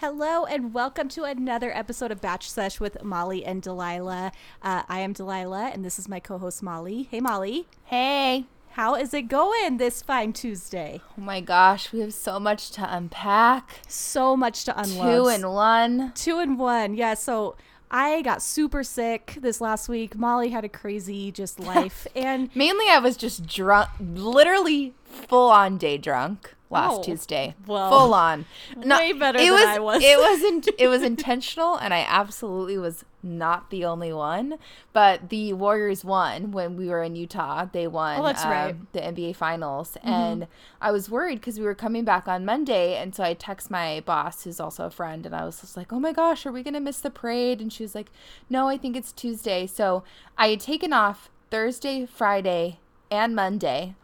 Hello and welcome to another episode of Batch Sesh with Molly and Delilah. Uh, I am Delilah and this is my co-host Molly. Hey Molly, Hey. how is it going this fine Tuesday? Oh my gosh, we have so much to unpack. So much to unload. Two and one. two and one. Yeah. So I got super sick this last week. Molly had a crazy just life, and Mainly, I was just drunk, literally full on day drunk last Oh, Tuesday. well, full on. way better it than was, I was. It was in, it was intentional, and I absolutely was not the only one. But the Warriors won when we were in Utah. They won. Oh, that's um, right. Mm-hmm. The NBA Finals, and I was worried because we were coming back on Monday, and so I text my boss, who's also a friend, and I was just like, "Oh my gosh, are we gonna miss the parade?" And she was like, "No, I think it's Tuesday." So I had taken off Thursday, Friday, and Monday.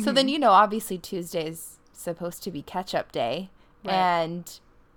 So Mm-hmm. then you know, obviously Tuesday's supposed to be catch up day, Right. and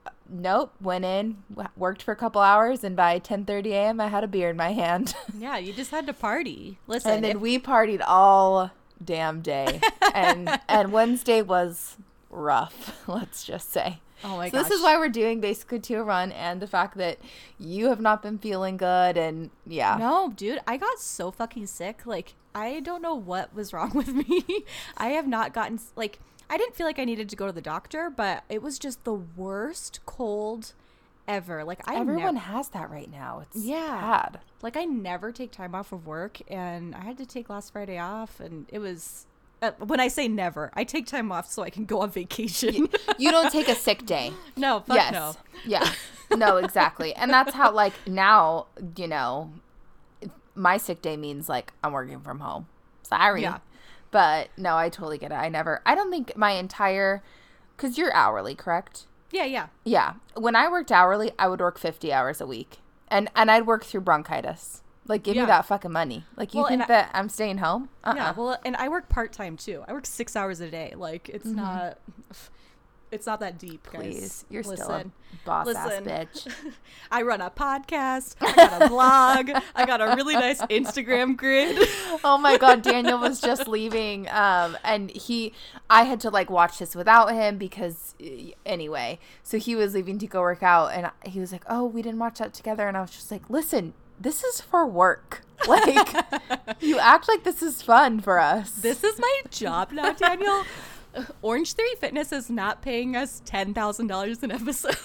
uh, nope, went in, worked for a couple hours, and by 10:30 a.m. I had a beer in my hand. yeah, you just had to party. Listen, and then if- we partied all damn day and and wednesday was rough let's just say oh my so gosh, this is why we're doing basically two a run and the fact that you have not been feeling good and yeah No, dude, I got so fucking sick. Like, I don't know what was wrong with me. I have not gotten like I didn't feel like I needed to go to the doctor, but it was just the worst cold ever. Like I everyone nev- has that right now it's Yeah. bad like I never take time off of work, and I had to take last Friday off, and it was. Uh, when I say never, I take time off so I can go on vacation. you don't take a sick day no, fuck yes no. yeah no exactly and that's how like now you know my sick day means like i'm working from home sorry Yeah. but no i totally get it i never i don't think my entire because you're hourly correct Yeah, yeah. yeah when i worked hourly i would work 50 hours a week and and i'd work through bronchitis like give Yeah. me that fucking money like you Well, think that i'm staying home uh-uh. Yeah, well, and I work part time too. I work six hours a day. Like it's mm-hmm. not, it's not that deep. guys. Please you're still a boss listen. ass bitch I run a podcast. I got a blog. I got a really nice Instagram grid. oh my god daniel was just leaving um and he i had to like watch this without him because uh, anyway so he was leaving to go work out and he was like oh we didn't watch that together and i was just like listen this is for work like you act like this is fun for us This is my job now, Daniel. Orange Theory Fitness is not paying us ten thousand dollars an episode.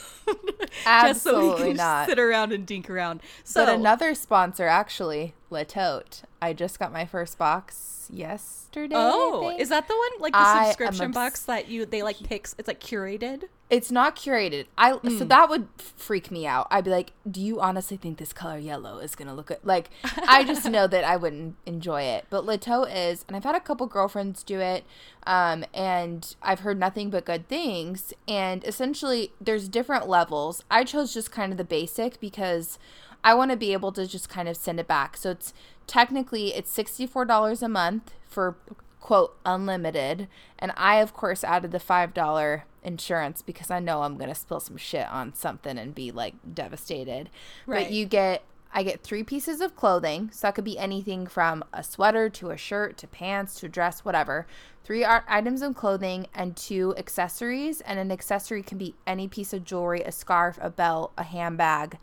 Just so we can not. sit around and dink around. So but another sponsor actually Le Tote i just got my first box yesterday Oh, is that the one like the I subscription obs- box that you they like picks? It's like curated. It's not curated. I so Mm. that would freak me out. I'd be like, "Do you honestly think this color yellow is gonna look good?" Like, I just know that I wouldn't enjoy it. But Le Tote is, and I've had a couple girlfriends do it, um, and I've heard nothing but good things. And essentially, there's different levels. I chose just kind of the basic because I want to be able to just kind of send it back. So it's technically it's sixty four dollars a month for quote unlimited. And i of course added the five dollar insurance because i know i'm gonna spill some shit on something and be like devastated. Right. but you get i get three pieces of clothing. So that could be anything from a sweater to a shirt to pants to a dress whatever. Three items of clothing and two accessories. And an accessory can be any piece of jewelry a scarf a belt a handbag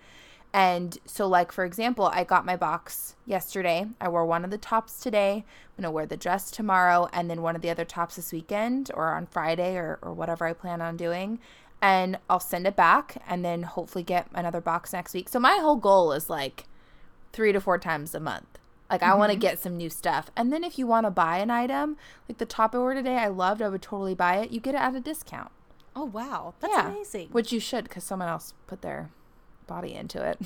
and so, like, for example, I got my box yesterday. I wore one of the tops today. I'm going to wear the dress tomorrow and then one of the other tops this weekend or on Friday or, or whatever I plan on doing. And I'll send it back and then hopefully get another box next week. So, my whole goal is like three to four times a month. Like, I want to mm-hmm. get some new stuff. And then, if you want to buy an item, like the top I wore today, I loved, I would totally buy it. You get it at a discount. Oh wow, that's yeah. amazing. Which you should because someone else put their body into it.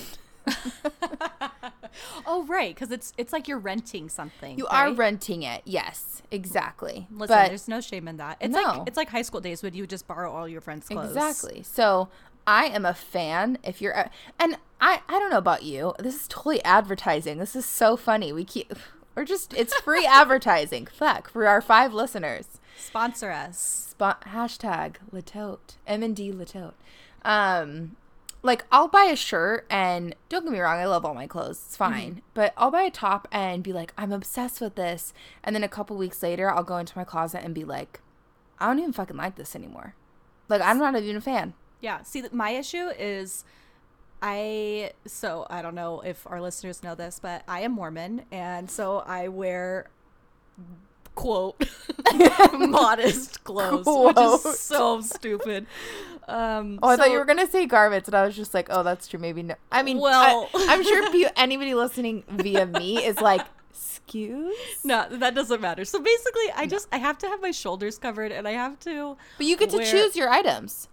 oh right, because it's it's like you're renting something. You are renting it. Yes, exactly. Listen, but there's no shame in that. It's No. like it's like high school days when you would just borrow all your friends' clothes. exactly. So I am a fan. If you're, a, and I, I don't know about you. This is totally advertising. This is so funny. We keep, we're just, it's free advertising. Fuck for our five listeners. Sponsor us. Spot hashtag Le Tote M and D Le Tote. Um, like I'll buy a shirt and don't get me wrong, I love all my clothes. It's mm-hmm. fine. But I'll buy a top and be like, I'm obsessed with this. And then a couple weeks later, I'll go into my closet and be like, I don't even fucking like this anymore. Like I'm not even a fan. Yeah. See, my issue is I, so I don't know if our listeners know this, but I am Mormon. And so I wear, quote, modest clothes, which is so stupid. Um, Oh, I thought you were gonna say garments, and I was just like, "Oh, that's true. Maybe no." I mean, Well- I, am sure pe- anybody listening via me is like, "Excuse," No, that doesn't matter. So basically, I just I have to have my shoulders covered, and I have to. but you get to choose your items.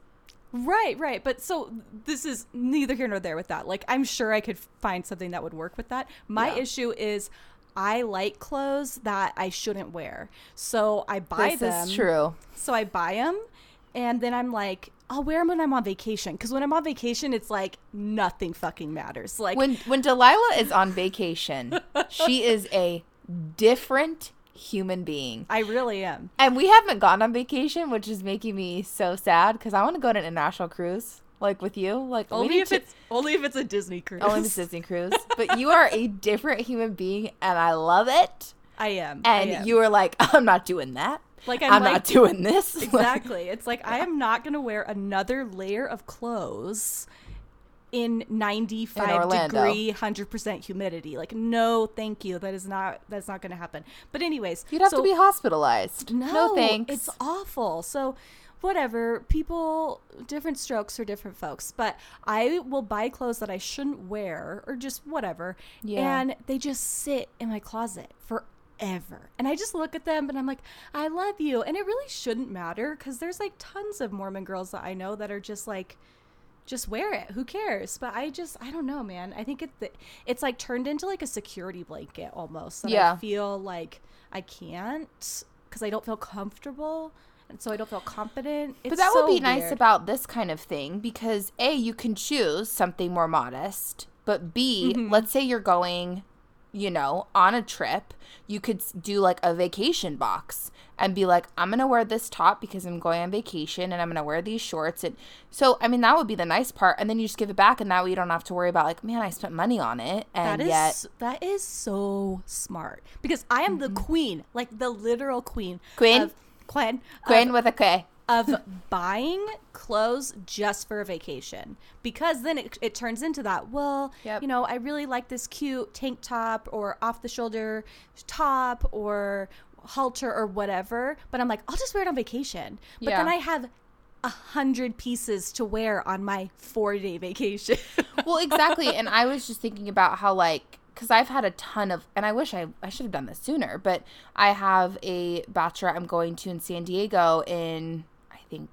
Right, right. But so this is neither here nor there with that. Like, I'm sure I could find something that would work with that. My Yeah. issue is I like clothes that I shouldn't wear. So I buy This them. is true. So I buy them, and then I'm like, I'll wear them when I'm on vacation. Because when I'm on vacation, it's like nothing fucking matters. Like, When when Delilah is on vacation, she is a different human being. I really am. And we haven't gone on vacation, which is making me so sad because I want to go on an international cruise, like with you. Like Only if to- it's only if it's a Disney cruise. only if it's Disney cruise. But you are a different human being, and I love it. I am. I And am. you were like, I'm not doing that. Like, I'm, I'm not doing this. Exactly. It's like I am not going to wear another layer of clothes in 95 Orlando. degree 100% humidity. Like no, thank you. That is not that's not going to happen. But anyways, You'd have so- to be hospitalized. no, No, thanks. It's awful. So whatever, people different strokes for different folks, but I will buy clothes that I shouldn't wear or just whatever. Yeah. And they just sit in my closet forever. And I just look at them and I'm like, I love you. And it really shouldn't matter cuz there's like tons of Mormon girls that I know that are just like just wear it. Who cares? But I just I don't know, man. I think it it's like turned into like a security blanket almost. Yeah. I feel like I can't because I don't feel comfortable, and so I don't feel confident. But It's that would so be nice about this kind of thing because A, you can choose something more modest, but B, Mm-hmm. let's say you're going, you know, on a trip, you could do like a vacation box and be like, I'm going to wear this top because I'm going on vacation and I'm going to wear these shorts. And so, I mean, that would be the nice part. And then you just give it back and that way you don't have to worry about like, man, I spent money on it. And That is yet, that is so smart because I am the queen, like the literal queen. Mm-hmm. Queen? of, queen, Quinn of, with a K. of buying clothes just for a vacation because then it, it turns into that well Yep. you know i really like this cute tank top or off the shoulder top or halter or whatever but i'm like i'll just wear it on vacation but then i have a hundred pieces to wear on my four day vacation well exactly and i was just thinking about how like because i've had a ton of and i wish i, I should have done this sooner but i have a bachelor i'm going to in san diego in i think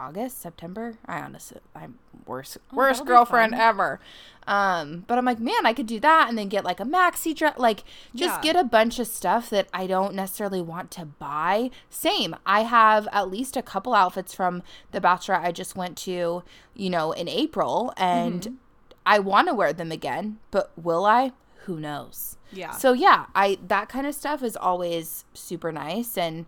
august september i honestly i'm worst worst girlfriend ever um but i'm like man i could do that and then get like a maxi dress like just Yeah. get a bunch of stuff that i don't necessarily want to buy same i have at least a couple outfits from the bachelor i just went to you know in april and Mm-hmm. I want to wear them again, but will I? Who knows? Yeah. So yeah, I that kind of stuff is always super nice and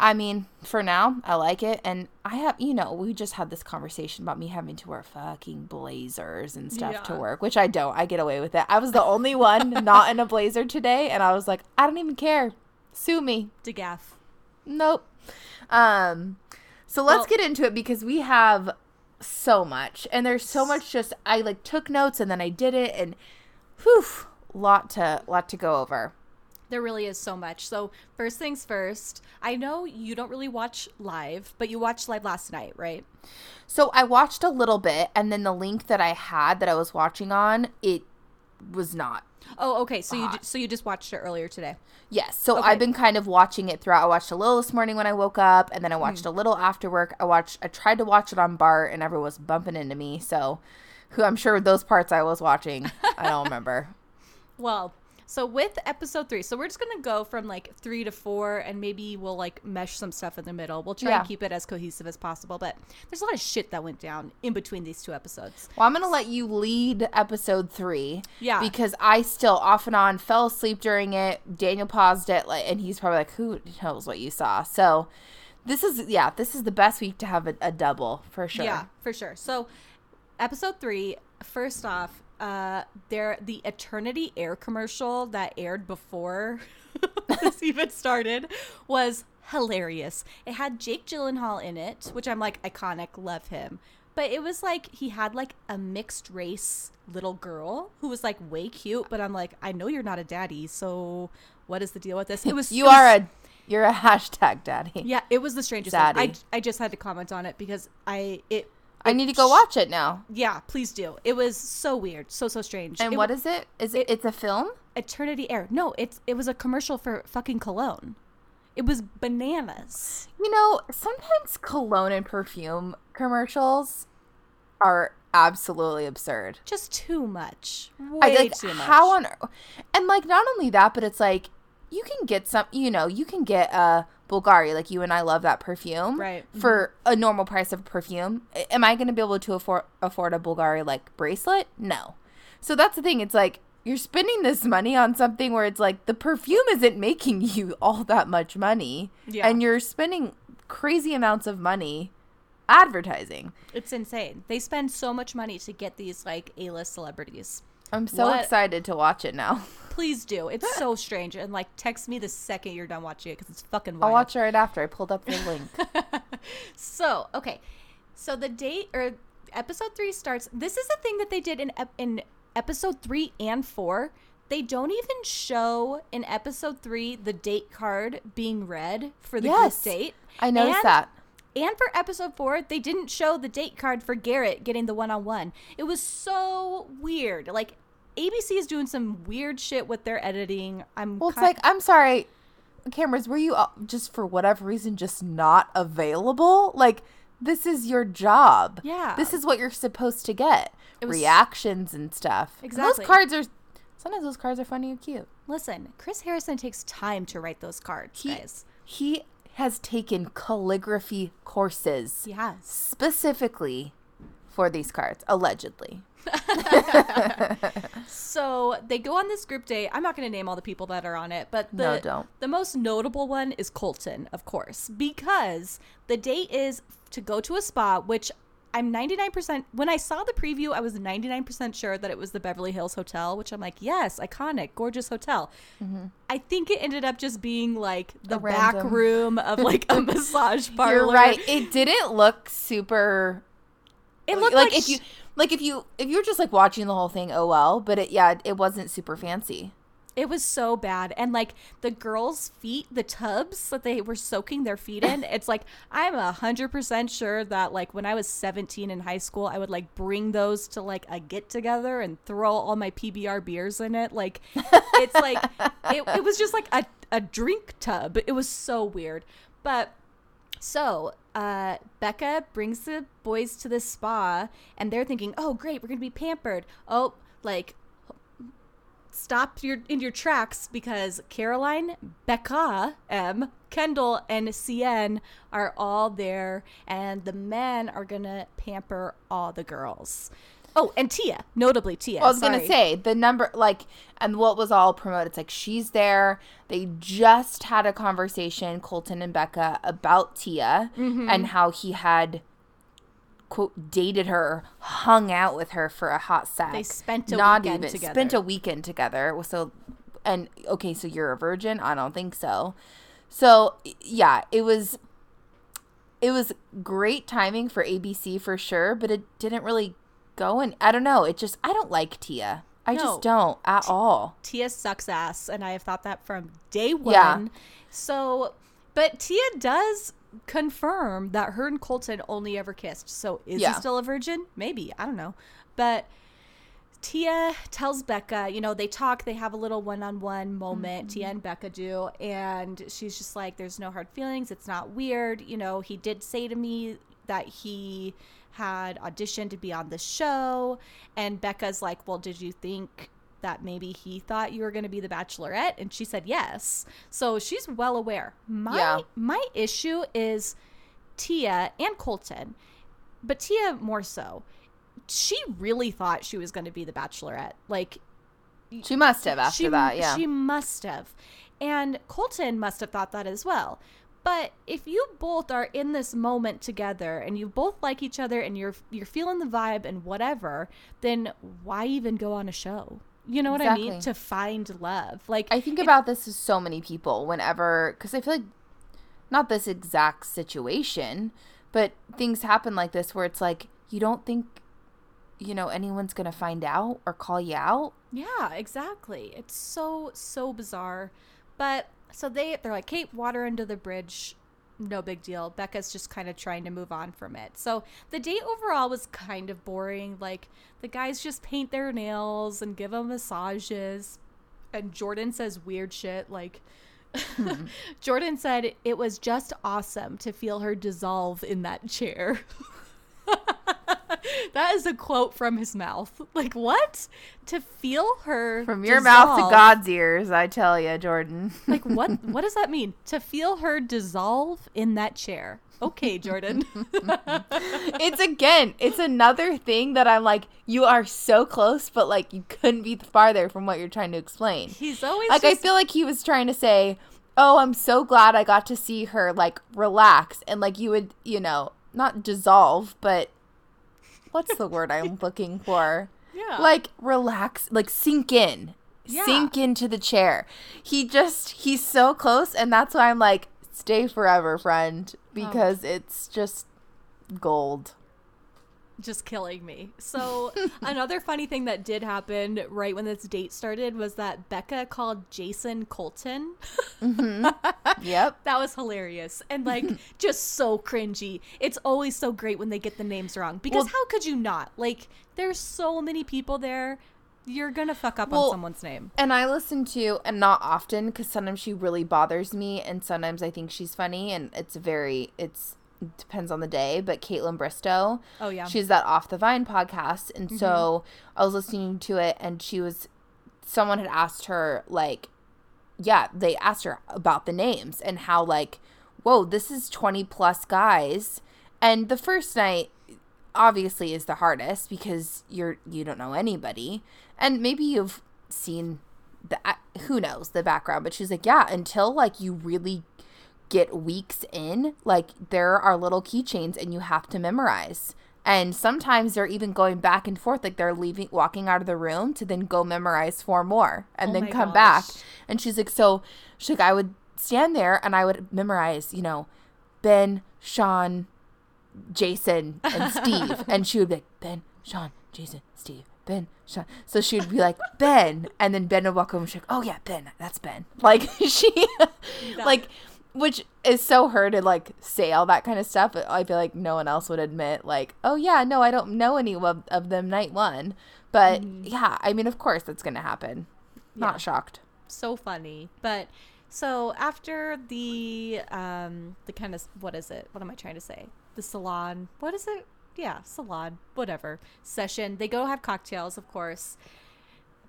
I mean, for now, I like it and I have, you know, we just had this conversation about me having to wear fucking blazers and stuff to work, which I don't. I get away with it. I was the only one not in a blazer today and I was like, I don't even care. Sue me. degaff Nope. Um so let's Well- get into it because we have so much and there's so much just I like took notes and then I did it and whew lot to lot to go over. There really is so much. So, first things first, I know you don't really watch live, but you watched live last night, right? So I watched a little bit and then the link that I had that I was watching on, it was not. Oh, okay. So you Hot. ju- so you just watched it earlier today. Yes. So Okay. I've been kind of watching it throughout. I watched a little this morning when I woke up and then I watched Hmm. a little after work. I watched I tried to watch it on BART and everyone was bumping into me. So who I'm sure those parts I was watching, I don't remember. Well, so with episode three, so we're just gonna go from like three to four, and maybe we'll like mesh some stuff in the middle. We'll try Yeah. and keep it as cohesive as possible. But there's a lot of shit that went down in between these two episodes. Well, I'm going to let you lead episode three. Yeah. Because I still off and on fell asleep during it. Daniel paused it, like, and he's probably like, who knows what you saw? So this is, yeah, this is the best week to have a, a double for sure. Yeah, for sure. So episode three, first off, uh, there the Eternity Air commercial that aired before this even started was hilarious. It had Jake Gyllenhaal in it, which I'm like iconic, love him. But it was like he had like a mixed race little girl who was like way cute, but I'm like, I know you're not a daddy, so what is the deal with this? It was You it was- are a you're a hashtag daddy. yeah, it was the strangest thing. I, I just had to comment on it because I it I need to go watch it now. yeah, please do. It was so weird, so so strange. And it what is it? Is it? It's a film. Eternity Air? No, it's it was a commercial for fucking cologne. It was bananas. You know, sometimes cologne and perfume commercials are absolutely absurd. Just too much. I Way like too much. how on earth, and like not only that, but it's like you can get some. You know, you can get a Bulgari. Like you and I love that perfume, Right. For mm-hmm. a normal price of perfume. Am I going to be able to afford afford a Bulgari like bracelet? No. So that's the thing. It's like you're spending this money on something where it's like the perfume isn't making you all that much money, Yeah. and you're spending crazy amounts of money advertising. It's insane. They spend so much money to get these like A-list celebrities. I'm so What- excited to watch it now. Please do. It's so strange. And like, text me the second you're done watching it because it's fucking wild. I'll watch it right after. I pulled up the link. So, okay. So the date or episode 3 starts. This is a thing that they did in in episode 3 and 4. They don't even show in episode 3 the date card being read for the Yes. date. I noticed And- that. And for episode 4, they didn't show the date card for Garrett getting the one-on-one. It was so weird. Like ABC is doing some weird shit with their editing. I'm Well, it's like I'm sorry, cameras. Were you just for whatever reason just not available? Like this is your job. Yeah. This is what you're supposed to get. Was- Reactions and stuff. And Exactly. those cards are. Sometimes those cards are funny and cute. Listen, Chris Harrison takes time to write those cards, He guys. he has taken calligraphy courses has. specifically for these cards, allegedly. So they go on this group date. I'm not going to name all the people that are on it, but the, No, don't. the most notable one is Colton, of course, because the date is to go to a spa, which I'm 99%. When I saw the preview, I was 99% sure that it was the Beverly Hills Hotel, which I'm like, yes, iconic, gorgeous hotel. Mm-hmm. I think it ended up just being like the A back random- room of like a massage parlor. You're right. It didn't look super It looked like, like, if you like if you if you're just like watching the whole thing, oh well. But it yeah, it wasn't super fancy. It was so bad. And like the girls' feet, the tubs that they were soaking their feet in, it's like I'm a hundred percent sure that like when I was 17 in high school, I would like bring those to like a get together and throw all my PBR beers in it. Like it's like it, it was just like a, a drink tub. It was so weird. But so, uh, Becca brings the boys to the spa, and they're thinking, "Oh, great, we're gonna be pampered." Oh, like stop your in your tracks because Caroline, Becca, M, Kendall, and Seinne are all there, and the men are gonna pamper all the girls. Oh, and Tia, notably Tia. I was gonna say the number like and what was all promoted. It's like she's there. They just had a conversation, Colton and Becca, about Tia Mm-hmm. and how he had quote dated her, hung out with her for a hot sec. They spent a Not weekend even together. spent a weekend together. So and okay, so you're a virgin? I don't think so. So yeah, it was it was great timing for ABC for sure, but it didn't really go and I don't know. It just I don't like Tia. I No. just don't at all. Tia sucks ass, and I have thought that from day one. Yeah. So, but Tia does confirm that her and Colton only ever kissed. So, is Yeah. he still a virgin? Maybe. I don't know. But Tia tells Becca, you know, they talk, they have a little one on one moment, Tia mm-hmm. and Becca do. And she's just like, there's no hard feelings. It's not weird. You know, he did say to me that he had auditioned to be on the show. And Becca's like, well, did you think that maybe he thought you were going to be the bachelorette? And she said yes. So she's well aware. My, Yeah. my issue is Tia and Colton, but Tia more so she really thought she was going to be the bachelorette. Like She must have after she, that, yeah. She must have. And Colton must have thought that as well. But if you both are in this moment together and you both like each other and you're you're feeling the vibe and whatever, then why even go on a show? You know what I mean? To find love. Like I think it- about this with so many people whenever, because I feel like not this exact situation, but things happen like this where it's like you don't think, you know, anyone's gonna find out or call you out. Yeah, exactly. It's so so bizarre. But so they they're like, Kate, water under the bridge. No big deal. Becca's just kind of trying to move on from it. So the date overall was kind of boring. Like the guys just paint their nails and give them massages. And Jordan says weird shit like hmm. Jordan said it was just awesome to feel her dissolve in that chair. that is a quote from his mouth. Like what? To feel her From your mouth to. God's ears, I tell you, Jordan. Like what? what does that mean? To feel her dissolve in that chair. Okay, Jordan. it's again, it's another thing that I'm like, you are so close, but like you couldn't be farther from what you're trying to explain. He's always like I feel like he was trying to say, "Oh, I'm so glad I got to see her like relax and like you would, you know, not dissolve, but what's the word I'm looking for? yeah. Like relax, like sink in. Yeah. Sink into the chair. He just he's so close and that's why I'm like, stay forever, friend, oh. because it's just gold. Just killing me. So another funny thing that did happen right when this date started was that Becca called Jason Colton. Mm-hmm. Yep. That was hilarious and like just so cringy. It's always so great when they get the names wrong because Well- how could you not? Like there's so many people there. You're going to fuck up Well, on someone's name. And I listen to, and not often, because sometimes she really bothers me, and sometimes I think she's funny, and it's very, it's it depends on the day. But Kaitlyn Bristowe, Oh yeah. she's that Off the Vine podcast, and so mm-hmm. I was listening to it, and she was, someone had asked her like, yeah, they asked her about the names and how like, whoa, this is twenty plus guys, and the first night obviously is the hardest because you're you don't know anybody and maybe you've seen the who knows the background but she's like yeah until like you really get weeks in like there are little keychains and you have to memorize. And sometimes they're even going back and forth like they're leaving walking out of the room to then go memorize four more and Oh then come back. and she's like so she's like i would stand there and i would memorize you know ben sean Jason and Steve, and she would be like Ben, Sean, Jason, Steve, Ben, Sean. So she would be like Ben, and then Ben would walk over and she's like, "Oh yeah, Ben, that's Ben." Like she, like, which is so her to like say all that kind of stuff. But I feel like no one else would admit like, "Oh yeah, no, I don't know any of, of them night one." But yeah, I mean, of course that's gonna happen. Not shocked. so funny. But so after the um the kind of what is it? What am I trying to say? The salon. What is it? Yeah, salon. Whatever. Session. They go have cocktails, of course.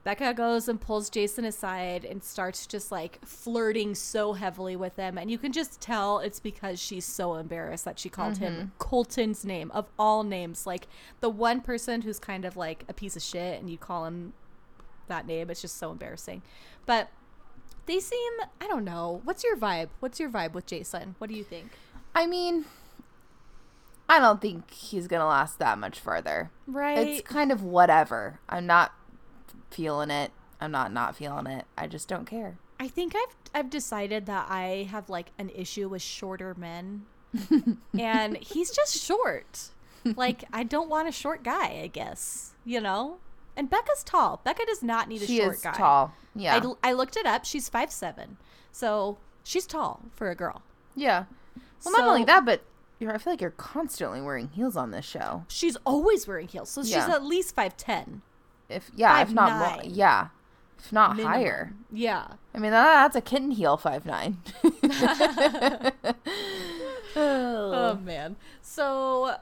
Becca goes and pulls Jason aside and starts just like flirting so heavily with him. And you can just tell it's because she's so embarrassed that she called him mm-hmm. Colton's name of all names. Like the one person who's kind of like a piece of shit and you call him that name. It's just so embarrassing. But they seem, I don't know. What's your vibe? What's your vibe with Jason? What do you think? I mean, I don't think he's gonna last that much further. Right. It's kind of whatever. I'm not feeling it. I'm not not feeling it. I just don't care. I think I've I've decided that I have like an issue with shorter men. and he's just short. Like I don't want a short guy, I guess. You know? And Becca's tall. Becca does not need a She short is guy. tall. Yeah. I, I looked it up. She's five seven. So she's tall for a girl. yeah. Well, not only that, but you're, I feel like you're constantly wearing heels on this show. She's always wearing heels. So she's Yeah. at least five ten. If yeah, if not more, yeah, if not higher. Yeah. I mean, that, that's a kitten heel five nine. Oh, oh man. So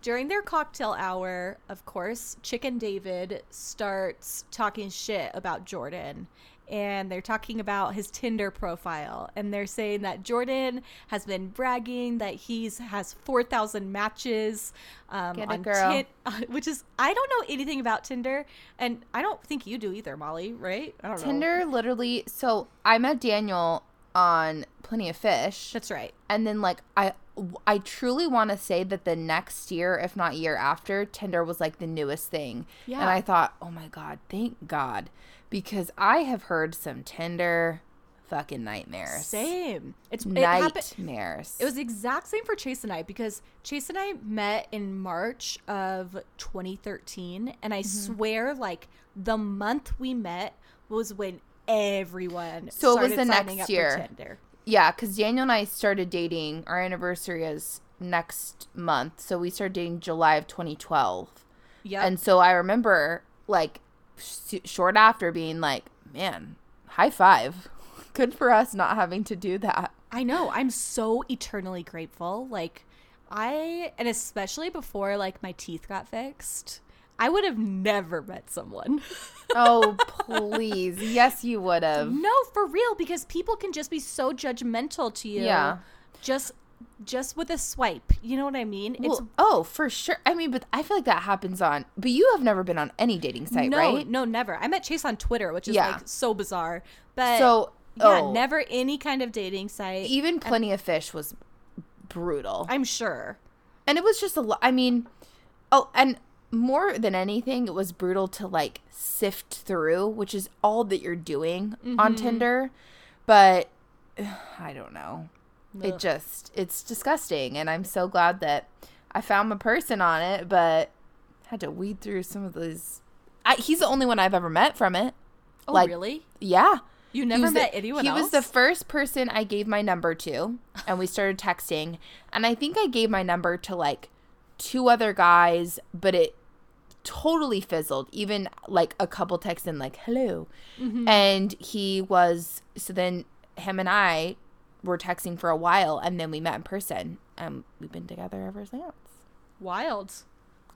during their cocktail hour, of course, Chicken David starts talking shit about Jordan. And they're talking about his Tinder profile, and they're saying that Jordan has been bragging that he's has four thousand matches um, on girl. Tin- which is I don't know anything about Tinder, and I don't think you do either, Molly. Right? I don't know. Tinder literally. So I met Daniel on Plenty of Fish. That's right. And then like I I truly want to say that the next year, if not year after, Tinder was like the newest thing. Yeah. And I thought, "Oh my god, thank God." Because I have heard some Tinder fucking nightmares. Same. It's it. Nightmares. It was the exact same for Chase and I because Chase and I met in March of 2013, and I Mm-hmm. swear, like the month we met was when everyone So it was the next year. Yeah, because Daniel and I started dating. Our anniversary is next month, so we started dating July of 2012. Yeah, And so I remember, like, short after being like, "Man, high five! Good for us not having to do that." I know. I'm so eternally grateful. Like, I, and especially before like my teeth got fixed, I would have never met someone. Oh, please! Yes, you would have. no, for real, because people can just be so judgmental to you. Yeah. Just, just with a swipe. You know what I mean? Well, oh, for sure. I mean, but I feel like that happens on. But you have never been on any dating site, no, right? no, no, never. I met Chase on Twitter, which is Yeah. like so bizarre. But So, yeah, oh. never any kind of dating site. Even Plenty of Fish was brutal. I'm sure. and it was just a lot i mean oh and more than anything it was brutal to like sift through which is all that you're doing on Mm-hmm. tinder but i don't know it just it's disgusting and i'm so glad that i found my person on it but had to weed through some of those I, he's the only one i've ever met from it Oh, like really? yeah You never met the, anyone he else? was the first person I gave my number to, and we started texting. And I think I gave my number to like two other guys, but it totally fizzled. Even like a couple texts in, like "hello," Mm-hmm. and he was. So then him and I were texting for a while, and then we met in person, and we've been together ever since. Wild.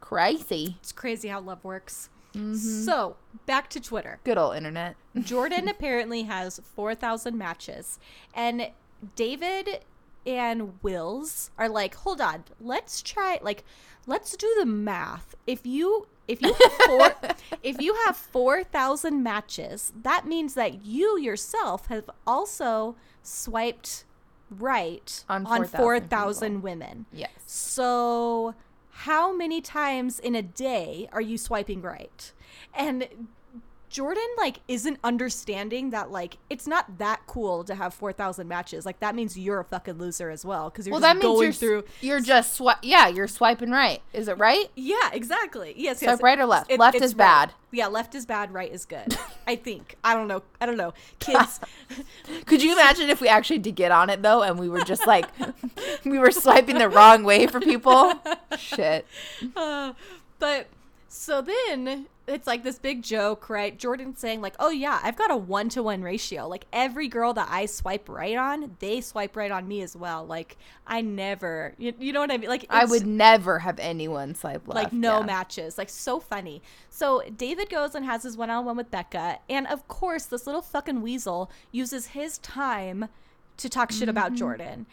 Crazy, It's crazy how love works. Mm-hmm. So, back to Twitter. good old internet. Jordan apparently has 4,000 matches. And David and Wills are like, hold on, let's try, like, let's do the math. If you. If you have four, if you have four thousand matches, that means that you yourself have also swiped right On on 4,000 four thousand women. Yes. So, how many times in a day are you swiping right? And Jordan like isn't understanding that like it's not that cool to have 4000 matches. Like that means you're a fucking loser as well cuz you're Well, just that means going you're through you're just swi- yeah, you're swiping right. Is it right? Yeah, exactly. Yes, Swipe yes. right or left? Left it's is bad. Yeah, left is bad, right is good. I think. I don't know. I don't know. Kids Could you imagine if we actually did get on it though, and we were just like, we were swiping the wrong way for people? Shit. Uh, but so then it's like this big joke, right? Jordan saying like, "Oh yeah, I've got a one to one ratio. Like every girl that I swipe right on, they swipe right on me as well. Like I never, you, you know what I mean? Like I would never have anyone swipe left. like no yeah. matches like so funny so david goes and has his one-on-one with becca and of course this little fucking weasel uses his time to talk shit about Mm-hmm. jordan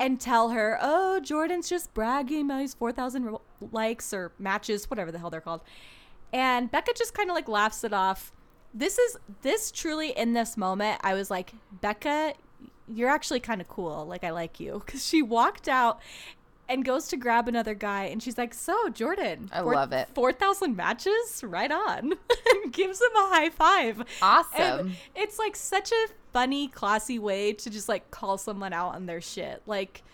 and tell her oh jordan's just bragging about his 4000 ro- likes or matches whatever the hell they're called and becca just kind of like laughs it off. This is this truly in this moment i was like becca you're actually kind of cool. Like i like you. Because she walked out and goes to grab another guy and she's like so jordan I love it. 4000 matches? Right on. And gives him a high five. Awesome. and it's like such a funny classy way to just like call someone out on their shit. Like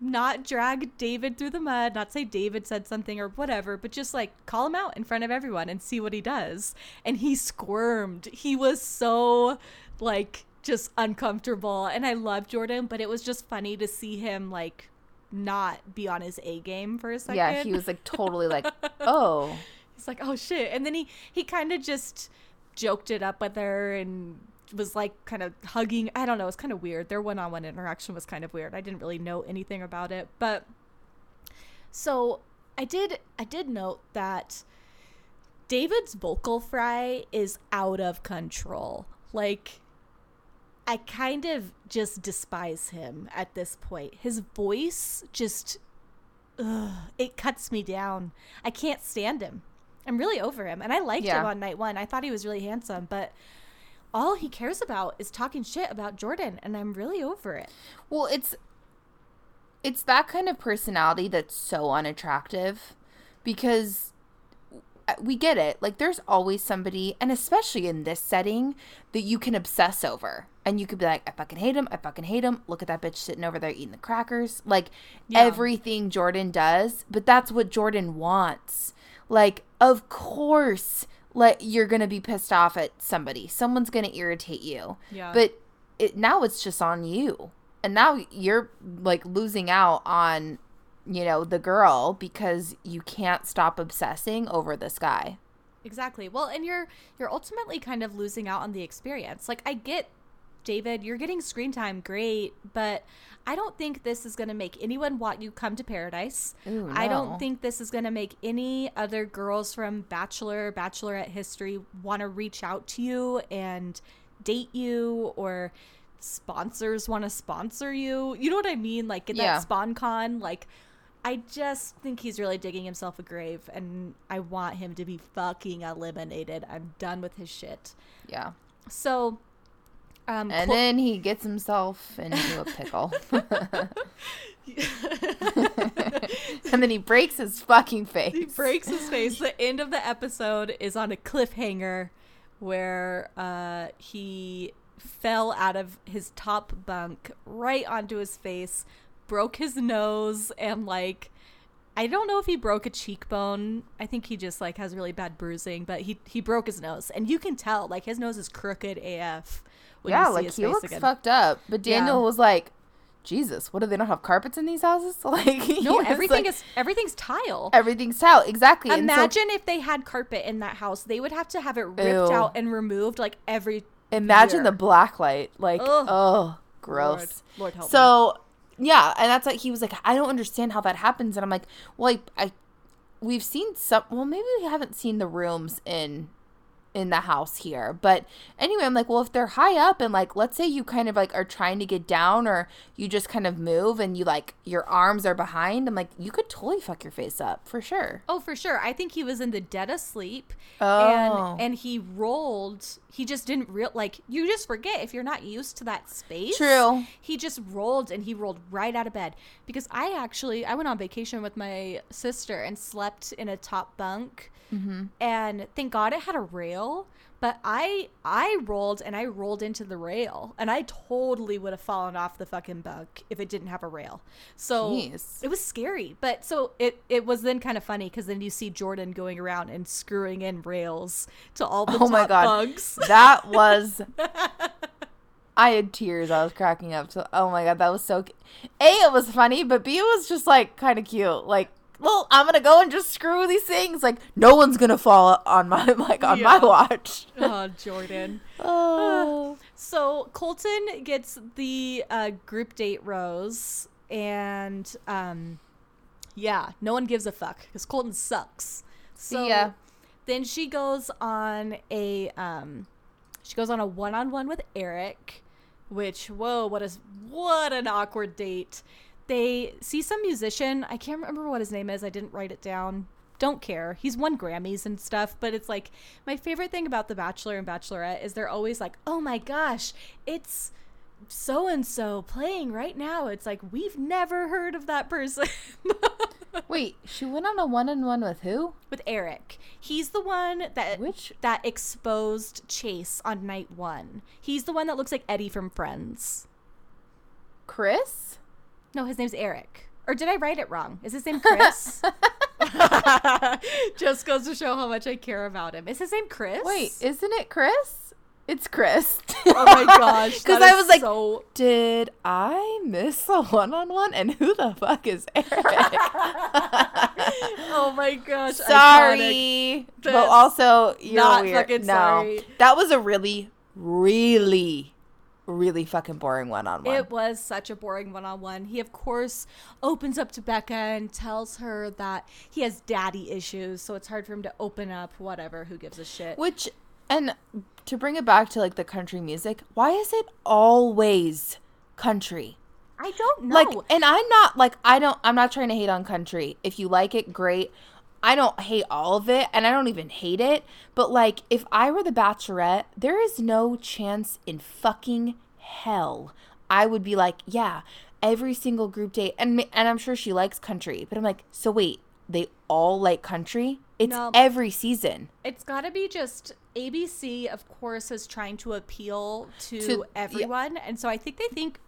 not drag David through the mud, not say David said something or whatever, but just like call him out in front of everyone and see what he does. And he squirmed. He was so like just uncomfortable. And I love Jordan, but it was just funny to see him like not be on his A game for a second. yeah, he was like totally like, oh, He's like, oh shit. And then he he kind of just joked it up with her and was like kind of hugging. I don't know. It was kind of weird. Their one on one interaction was kind of weird. I didn't really know anything about it. But so I did I did note that David's vocal fry is out of control. Like I kind of just despise him at this point. His voice just ugh, it cuts me down. I can't stand him. I'm really over him, and I liked Yeah. him on night one. I thought he was really handsome, but all he cares about is talking shit about Jordan, and I'm really over it. Well, it's it's that kind of personality that's so unattractive because we get it. Like there's always somebody and especially in this setting that you can obsess over. And you could be like, I fucking hate him. I fucking hate him. Look at that bitch sitting over there eating the crackers. Like Yeah. everything Jordan does, but that's what Jordan wants. Like, of course, like you're gonna be pissed off at somebody. Someone's gonna irritate you. Yeah. But it now it's just on you. And now you're like losing out on, you know, the girl because you can't stop obsessing over this guy. Exactly. Well, and you're you're ultimately kind of losing out on the experience. Like I get David, you're getting screen time, great, but I don't think this is going to make anyone want you come to paradise. Ooh, I don't think this is going to make any other girls from Bachelor, Bachelorette history want to reach out to you and date you or sponsors want to sponsor you. You know what I mean? Like get Yeah. that sponcon like I just think he's really digging himself a grave and I want him to be fucking eliminated. I'm done with his shit. Yeah. So um And then he gets himself into a pickle. and then he breaks his fucking face. he breaks his face. The end of the episode is on a cliffhanger where uh, he fell out of his top bunk right onto his face, broke his nose, and like. I don't know if he broke a cheekbone. I think he just like has really bad bruising, but he he broke his nose, and you can tell like his nose is crooked AF. Yeah, like he looks again. fucked up. But Yeah. Daniel was like, Jesus, what do they not have carpets in these houses? Like No, everything like, is everything's tile. everything's tile. Exactly. And so Imagine if they had carpet in that house. They would have to have it ripped Ew. out and removed like every Imagine year. the black light. Like, Ugh. oh, gross. Lord, Lord help me. So, yeah, and that's like he was like, I don't understand how that happens, and I'm like, well, I, I we've seen some. Well, maybe we haven't seen the rooms in in the house here, but anyway, I'm like, well, if they're high up and like, let's say you kind of like are trying to get down, or you just kind of move and you like your arms are behind. I'm like, you could totally fuck your face up for sure. Oh, for sure. I think he was in the dead of sleep. Oh. And and he rolled. He just didn't real like you just forget if you're not used to that space. True. He just rolled and he rolled right out of bed because I actually I went on vacation with my sister and slept in a top bunk. Mm-hmm. And thank God it had a rail, but I I rolled and I rolled into the rail and I totally would have fallen off the fucking bug if it didn't have a rail. So Jeez. it was scary, but so it it was then kind of funny because then you see Jordan going around and screwing in rails to all the Oh my God. bugs. That was. I had tears. I was cracking up. So, oh my god, that was so. A, it was funny, but B, it was just like kind of cute. Like, well, I'm gonna go and just screw these things. Like, no one's gonna fall on my like on my watch. oh, Jordan. Oh, So Colton gets the uh, group date rose, and um, yeah, no one gives a fuck because Colton sucks. So ya. then she goes on a um, she goes on a one on one with Eric, which whoa, what is what an awkward date. They see some musician. I can't remember what his name is. I didn't write it down. Don't care. He's won Grammys and stuff, but it's like my favorite thing about The Bachelor and Bachelorette is they're always like, "Oh my gosh, it's so and so playing right now." It's like we've never heard of that person. wait, she went on a one on one with who? With Eric, he's the one that Which- that exposed Chase on night one. He's the one that looks like Eddie from Friends. Chris? No, his name's Eric. Or did I write it wrong? Is his name Chris? Just goes to show how much I care about him. Is his name Chris? Wait, isn't it Chris? It's Chris. oh my gosh! Because I was like, so did I miss a one on one? And who the fuck is Eric? oh my gosh! sorry, but also you're not weird. fucking no, sorry. that was a really, really, really fucking boring one on one. It was such a boring one on one. He, of course, opens up to Becca and tells her that he has daddy issues, so it's hard for him to open up. Whatever, who gives a shit? Which, and to bring it back to like the country music, why is it always country? I don't know. Like, and I'm not like I don't. I'm not trying to hate on country. If you like it, great. I don't hate all of it and I don't even hate it, but like if I were the bachelorette, there is no chance in fucking hell I would be like, yeah, every single group date and and I'm sure she likes country, but I'm like, so wait, they all like country? It's No. every season. It's got to be just ABC, of course, is trying to appeal to, To- yeah. everyone, and so I think they think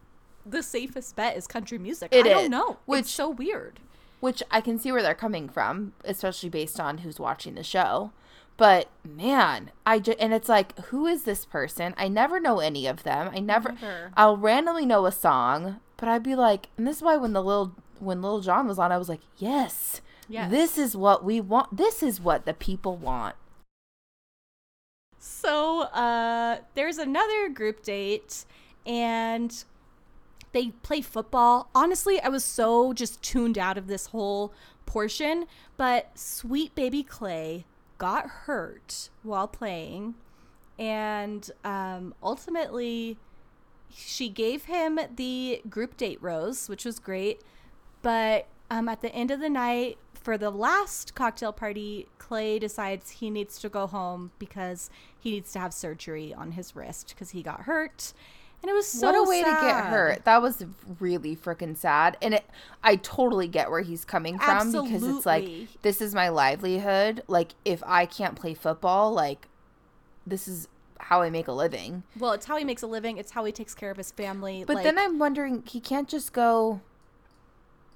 the safest bet is country music. It I is, don't know. which- it's so weird. Which I can see where they're coming from, especially based on who's watching the show. But man, I just and it's like, who is this person? I never know any of them. I never. Never. I'll randomly know a song, but I'd be like, and this is why when the little when Lil Jon was on, I was like, yes, Yes. this is what we want. This is what the people want. So uh, there's another group date, and they play football. Honestly, I was so just tuned out of this whole portion, but sweet baby Clay got hurt while playing, and um, ultimately she gave him the group date rose, which was great. But um, at the end of the night, for the last cocktail party, Clay decides he needs to go home because he needs to have surgery on his wrist because he got hurt. And it was so what a way to get hurt. That was really freaking sad. And it I totally get where he's coming from because it's like this is my livelihood. Like if I can't play football, like this is how I make a living. Well, it's how he makes a living. It's how he takes care of his family. But like, then I'm wondering he can't just go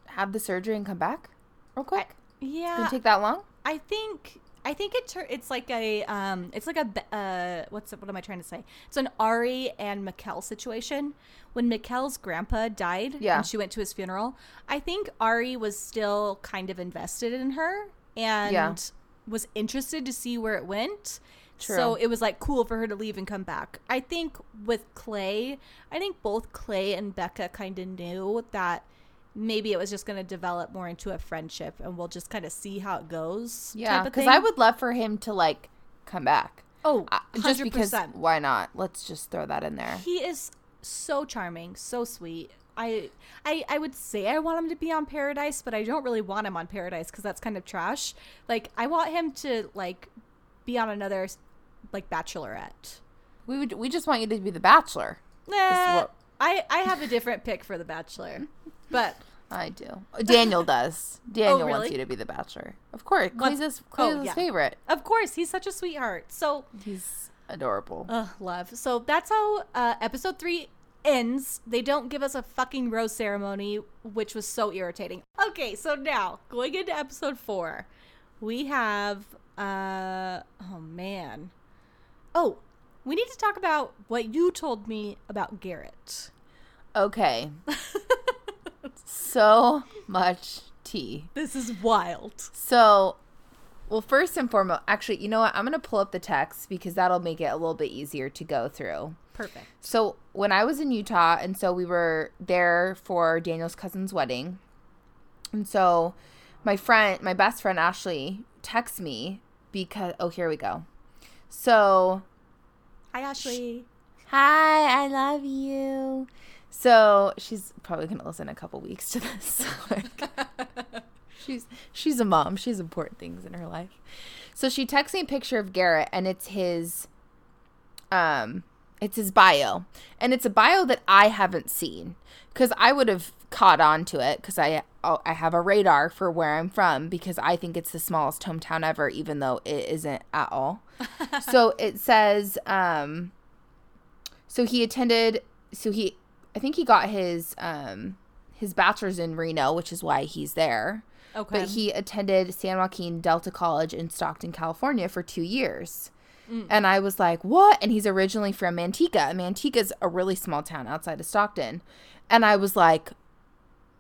have the surgery and come back real quick? yeah, Did it take that long? I think I think it tur- it's like a um it's like a uh what's what am I trying to say? It's an Arie and Mikkel situation. When Mikkel's grandpa died Yeah. and she went to his funeral, I think Arie was still kind of invested in her and Yeah. was interested to see where it went. True. So it was like cool for her to leave and come back. I think with Clay, I think both Clay and Becca kind of knew that maybe it was just going to develop more into a friendship and we'll just kind of see how it goes. Yeah, because. I would love for him to like come back. Oh, Uh, just because 100%. why not? Let's just throw that in there. He is so charming, so sweet. I, I I would say I want him to be on Paradise, but I don't really want him on Paradise because that's kind of trash. Like I want him to like be on another like Bachelorette. We would we just want you to be the bachelor. Nah, what- I I have a different pick for the Bachelor, but I do. Daniel does. Daniel wants Oh, really? you to be the bachelor. Of course. Clay's his, Clay's oh, yeah. favorite. of course he's such a sweetheart. So He's adorable. Ugh, love. So that's how uh, episode three ends. They don't give us a fucking rose ceremony, which was so irritating. Okay, so now going into episode four, we have. uh Oh man. Oh, we need to talk about what you told me about Garrett. Okay. so much tea. This is wild. So, well, first and foremost, actually, you know what? I'm going to pull up the text because that'll make it a little bit easier to go through. Perfect. So, when I was in Utah, and so we were there for Daniel's cousin's wedding. And so, my friend, my best friend Ashley, texts me because, oh, here we go. So, Hi, Ashley. Hi, I love you. So she's probably gonna listen a couple weeks to this. Like, she's she's a mom. She has important things in her life. So she texts me a picture of Garrett, and it's his, um, it's his bio, and it's a bio that I haven't seen because I would have caught on to it because I oh, I have a radar for where I'm from because I think it's the smallest hometown ever, even though it isn't at all. so it says, um, so he attended. So he, I think he got his um his bachelor's in Reno, which is why he's there. Okay. But he attended San Joaquin Delta College in Stockton, California for two years. And I was like, what? And he's originally from Manteca. Manteca's a really small town outside of Stockton. And I was like,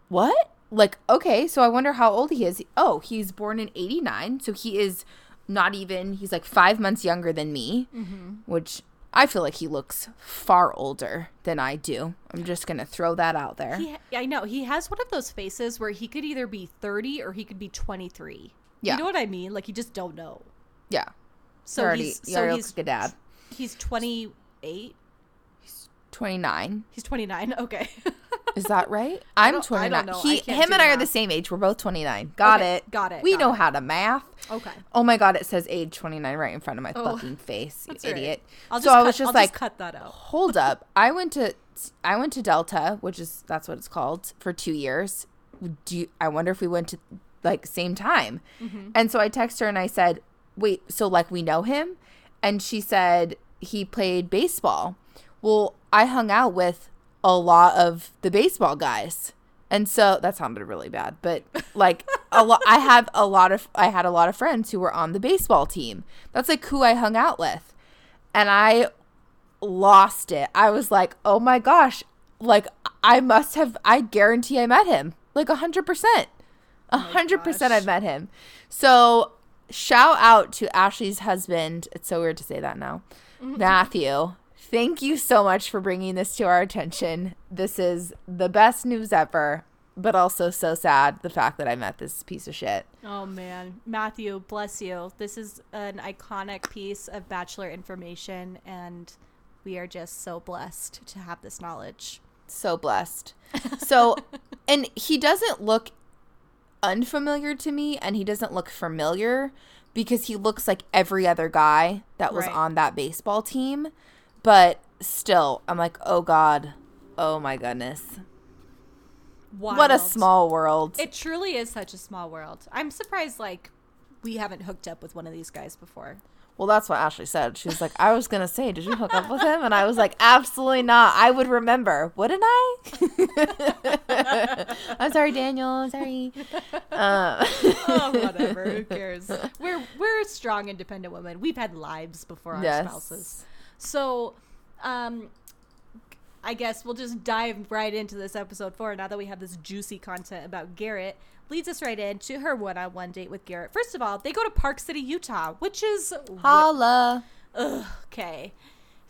what? Like, okay, so I wonder how old he is. Oh, he's born in 89. So he is not even, he's like five months younger than me, which I feel like he looks far older than I do. I'm just going to throw that out there. He, I know he has one of those faces where he could either be 30 or he could be 23. Yeah. You know what I mean? Like you just don't know. yeah. So already, he's he so he's like a dad. he's 28. He's 29. He's 29. Okay. Is that right? I'm don't- I 29. don't know. He, I can't him and I are the same age. We're both 29. Got Okay, it. got it, We got know it. how to math. Okay. Oh my god, it says age 29 right in front of my Oh, fucking face, you That's all right. idiot. I'll so just I was just I'll like, cut that out. hold up. I went to I went to Delta, which is that's what it's called, for 2 years. Do you, I wonder if we went to like same time. Mm-hmm. And so I texted her and I said, "Wait, so like we know him?" And she said he played baseball. Well, I hung out with a lot of the baseball guys. And so that sounded really bad, but like a lot I have a lot of I had a lot of friends who were on the baseball team. That's like who I hung out with. And I lost it. I was like, "Oh my gosh, like I must have I guarantee I met him." Like a 100%. A 100% gosh. I've met him. So, shout out to Ashley's husband. It's so weird to say that now. Mm-hmm. Matthew. Thank you so much for bringing this to our attention. This is the best news ever, but also so sad the fact that I met this piece of shit. Oh man, Matthew, bless you. This is an iconic piece of bachelor information, and we are just so blessed to have this knowledge. So blessed. So, and he doesn't look unfamiliar to me and he doesn't look familiar because he looks like every other guy that was Right. on that baseball team. But still, I'm like, oh God. Oh my goodness. What a small world. It truly is such a small world. I'm surprised, like, we haven't hooked up with one of these guys before. well, that's what Ashley said. She was like, I was going to say, did you hook up with him? And I was like, absolutely not. I would remember. Wouldn't I? I'm sorry, Daniel. Sorry. Uh, oh, whatever. Who cares? We're we're strong, independent women. We've had lives before our Yes. spouses. So, um, I guess we'll just dive right into this episode four now that we have this juicy content about Garrett. Leads us right into her one-on-one date with Garrett. First of all, they go to Park City, Utah, which is holla. Ugh, okay.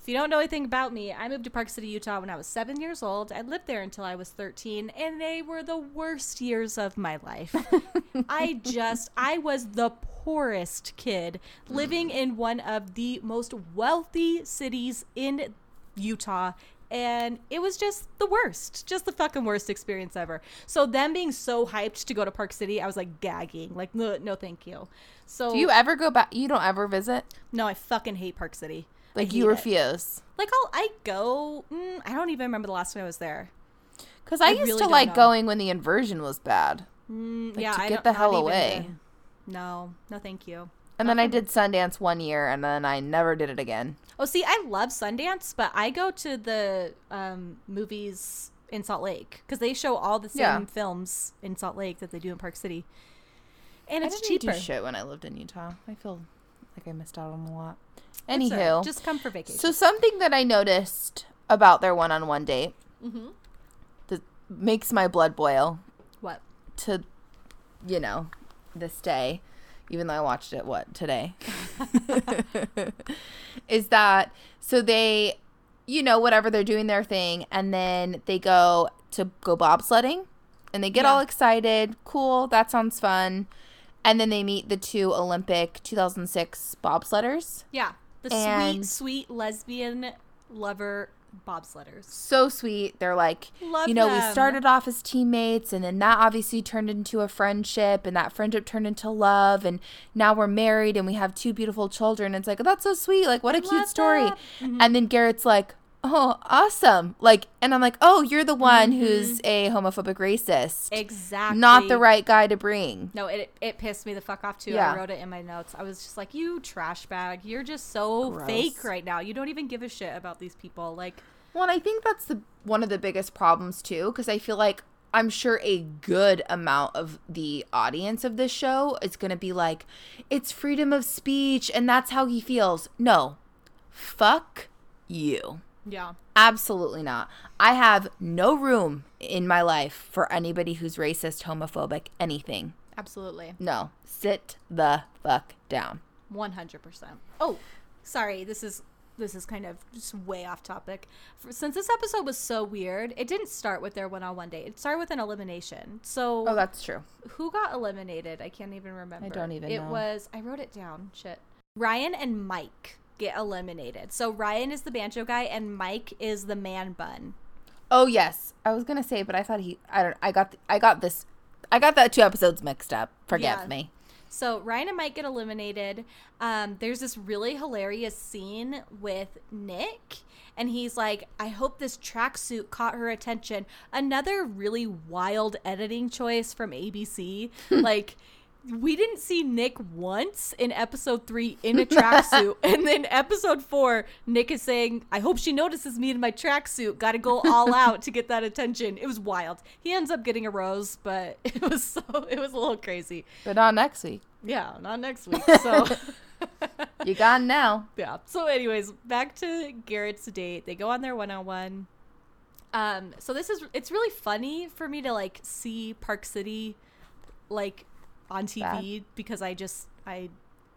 If you don't know anything about me, I moved to Park City, Utah when I was seven years old. I lived there until I was 13, and they were the worst years of my life. I just, I was the poorest kid living in one of the most wealthy cities in Utah. And it was just the worst, just the fucking worst experience ever. So them being so hyped to go to Park City, I was like gagging, like no, no, thank you. So Do you ever go back? You don't ever visit? no, I fucking hate Park City. Like you hate it. refuse? Like I'll I go. Mm, I don't even remember the last time I was there. Because I, I used really to like know. going when the inversion was bad, Mm, Like, yeah, to get the hell away. then. No, no, thank you. and then I did Sundance one year, and then I never did it again. Oh, see, I love Sundance, but I go to the um, movies in Salt Lake because they show all the same Yeah. films in Salt Lake that they do in Park City, and I it's didn't cheaper. do shit when I lived in Utah. I feel like I missed out on a lot. It's all right. Anywho, just come for vacation. so something that I noticed about their one-on-one date mm-hmm. that makes my blood boil What? to, you know, this day, even though I watched it what today, is that so they, you know, whatever they're doing their thing, and then they go to go bobsledding, and they get all excited. Cool, that sounds fun. And then they meet the two Olympic 2006 bobsledders. Yeah, the And- sweet, sweet lesbian lover bobsledders. so sweet. They're like, Love you know, we started off as teammates and then that obviously turned into a friendship and that friendship turned into love and now we're married and we have two beautiful children. It's like, that's so sweet. Like, what a I cute story. Mhm. And then Garrett's like, oh, awesome. Like, and I'm like, oh, you're the one Mm-hmm. who's a homophobic racist. Exactly. Not the right guy to bring. No, it it pissed me the fuck off too. Yeah. I wrote it in my notes. I was just like, "You trash bag. You're just so Gross. fake right now. You don't even give a shit about these people." Like, Well, and I think that's the one of the biggest problems too, because I feel like I'm sure a good amount of the audience of this show is going to be like, it's freedom of speech, and that's how he feels. No, fuck you. Yeah, Absolutely not. I have no room in my life for anybody who's racist, homophobic, anything. absolutely, No, sit the fuck down. one hundred percent. Oh, sorry. This is this is kind of just way off topic. For, since this episode was so weird, it didn't start with their one-on-one date. It started with an elimination. So, Oh, that's true. who got eliminated? I can't even remember. I don't even It know. was I wrote it down. Shit. Ryan and Mike get eliminated. So Ryan is the banjo guy and Mike is the man bun. Oh yes, I was gonna say, but I thought he. I don't. I got. I got this. I got that two episodes mixed up. Forgive Yeah. me. So Ryan and Mike get eliminated. Um, there's this really hilarious scene with Nick, and he's like, "I hope this tracksuit caught her attention." Another really wild editing choice from ABC. like, we didn't see Nick once in episode three in a tracksuit, and then episode four, Nick is saying, "I hope she notices me in my tracksuit. Got to go all out to get that attention." It was wild. He ends up getting a rose, but it was so it was a little crazy. But not next week. Yeah, not next week. So, You gone now. yeah. So, anyways, back to Garrett's date. They go on their one on one. Um, so this is it's really funny for me to like see Park City like on TV because I just I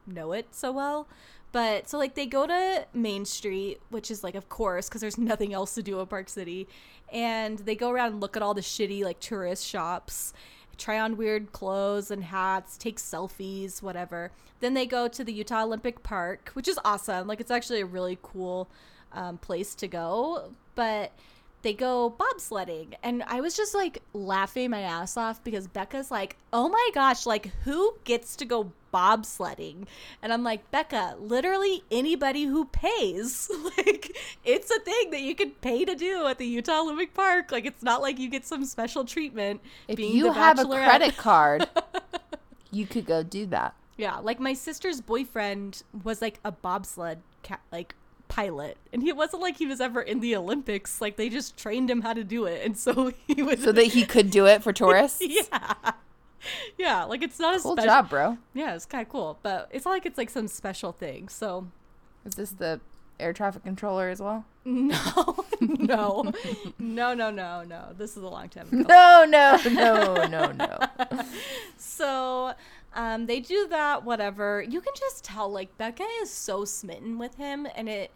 know it so well. But so like they go to Main Street, which is like of course because there's nothing else to do in Park City, and they go around and look at all the shitty like tourist shops, try on weird clothes and hats, take selfies, whatever. Then they go to the Utah Olympic Park, which is awesome. Like it's actually a really cool um, place to go, but they go bobsledding. And i was just like laughing my ass off because becca's like oh my gosh like who gets to go bobsledding? And i'm like becca literally anybody who pays. Like it's a thing that you can pay to do at the utah olympic park. Like it's not like you get some special treatment If being you have a credit card, you could go do that. yeah like my sister's boyfriend was like a bobsled ca- like pilot. And it wasn't like he was ever in the olympics. Like they just trained him how to do it. And so he was So that he could do it for tourists. yeah yeah like it's not a Cool special job, bro. yeah it's kind of cool. But it's not like it's like some special thing. So Is this the air traffic controller as well? no no. No no no no. This is a long time ago. No, no, no, no, no. so um they do that whatever you can just tell like becca is so smitten with him and it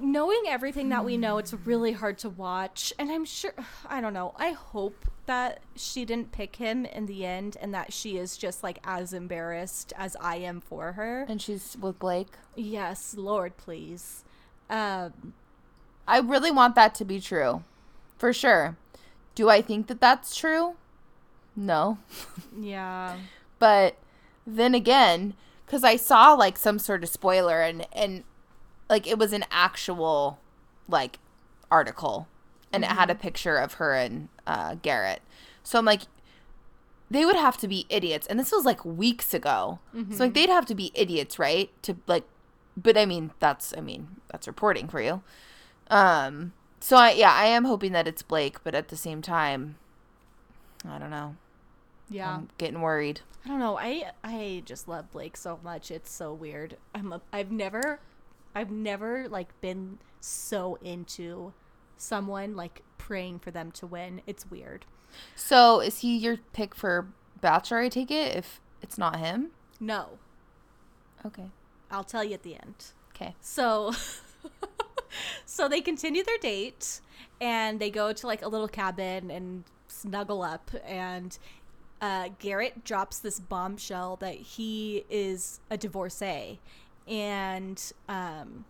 knowing everything that we know it's really hard to watch and i'm sure i don't know i hope that she didn't pick him in the end and that she is just like as embarrassed as i am for her And she's with Blake. yes lord please um I really want that to be true. For sure. Do I think that that's true? No. yeah But then again, cuz I saw like some sort of spoiler and and like it was an actual like article and it had a picture of her and uh Garrett. So I'm like they would have to be idiots and this was like weeks ago. So like they'd have to be idiots, right? To like but I mean that's I mean that's reporting for you. Um so I yeah, I am hoping that it's Blake, but at the same time I don't know. Yeah I'm getting worried. I don't know. I I just love Blake so much. It's so weird. I'm a, I've never I've never like been so into someone like praying for them to win. It's weird. So is he your pick for Bachelor? I take it if it's not him. No. Okay. I'll tell you at the end. Okay. So so they continue their date and they go to like a little cabin and snuggle up and uh, Garrett drops this bombshell that he is a divorcee and um,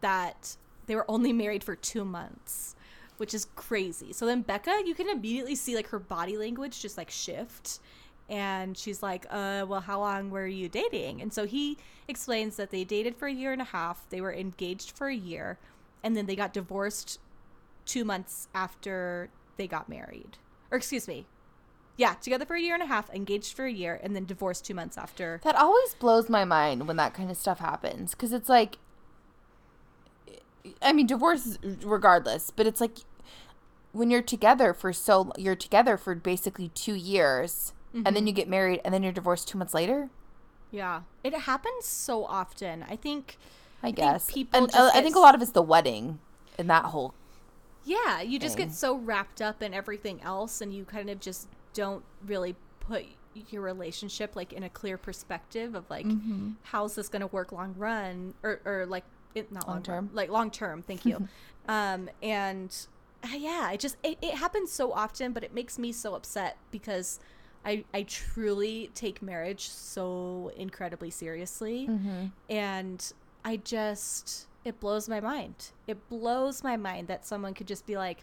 that they were only married for two months, which is crazy. So then Becca, you can immediately see like her body language just like shift. And she's like, uh, well, how long were you dating? And so he explains that they dated for a year and a half, they were engaged for a year, and then they got divorced two months after they got married. Or excuse me. Yeah, together for a year and a half, engaged for a year, and then divorced two months after. That always blows my mind when that kind of stuff happens because it's like, I mean, divorce is regardless, but it's like when you're together for so you're together for basically two years, and then you get married, and then you're divorced two months later. Yeah. It happens so often. I think I guess people and uh, I think a lot of it's the wedding and that whole. Yeah, you just get so wrapped up in everything else and you kind of just don't really put your relationship like in a clear perspective of like Mm-hmm. how's this going to work long run or or like it, not long, Long term term. like long term thank you um and uh, yeah it just it, it happens so often but it makes me so upset because I, I truly take marriage so incredibly seriously Mm-hmm. and I just it blows my mind. It blows my mind that someone could just be like,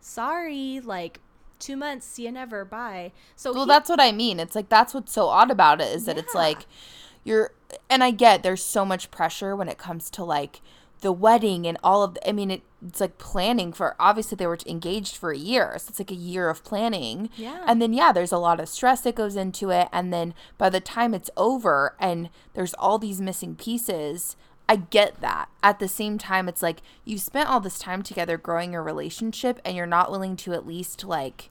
sorry, like two months, see you never, bye. So Well, he- that's what I mean. It's like that's what's so odd about it is that it's like you're and I get there's so much pressure when it comes to like the wedding and all of the, I mean it, it's like planning for obviously they were engaged for a year. So it's like a year of planning. Yeah. And then yeah, there's a lot of stress that goes into it and then by the time it's over and there's all these missing pieces, I get that. At the same time it's like you spent all this time together growing your relationship and you're not willing to at least like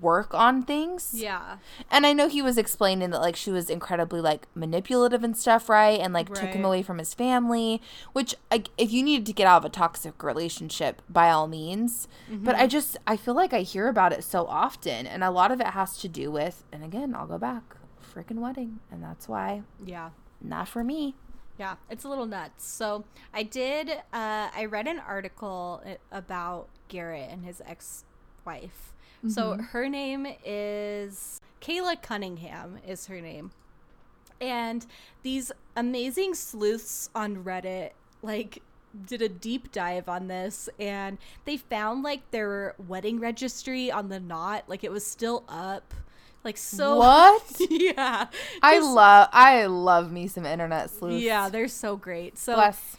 work on things. yeah, And I know he was explaining that like she was incredibly like manipulative and stuff, right? And like took him away from his family, which like if you needed to get out of a toxic relationship, by all means. But I mm-hmm. just I feel like I hear about it so often, and a lot of it has to do with, and again, I'll go back, freaking wedding, and that's why yeah. not for me. Yeah, it's a little nuts. So I did. Uh, I read an article about Garrett and his ex-wife. So her name is Kayla Cunningham. Is her name, and these amazing sleuths on Reddit like did a deep dive on this and they found like their wedding registry on the knot like it was still up like so What? yeah I just- love I love me some internet sleuths. yeah they're so great so Bless.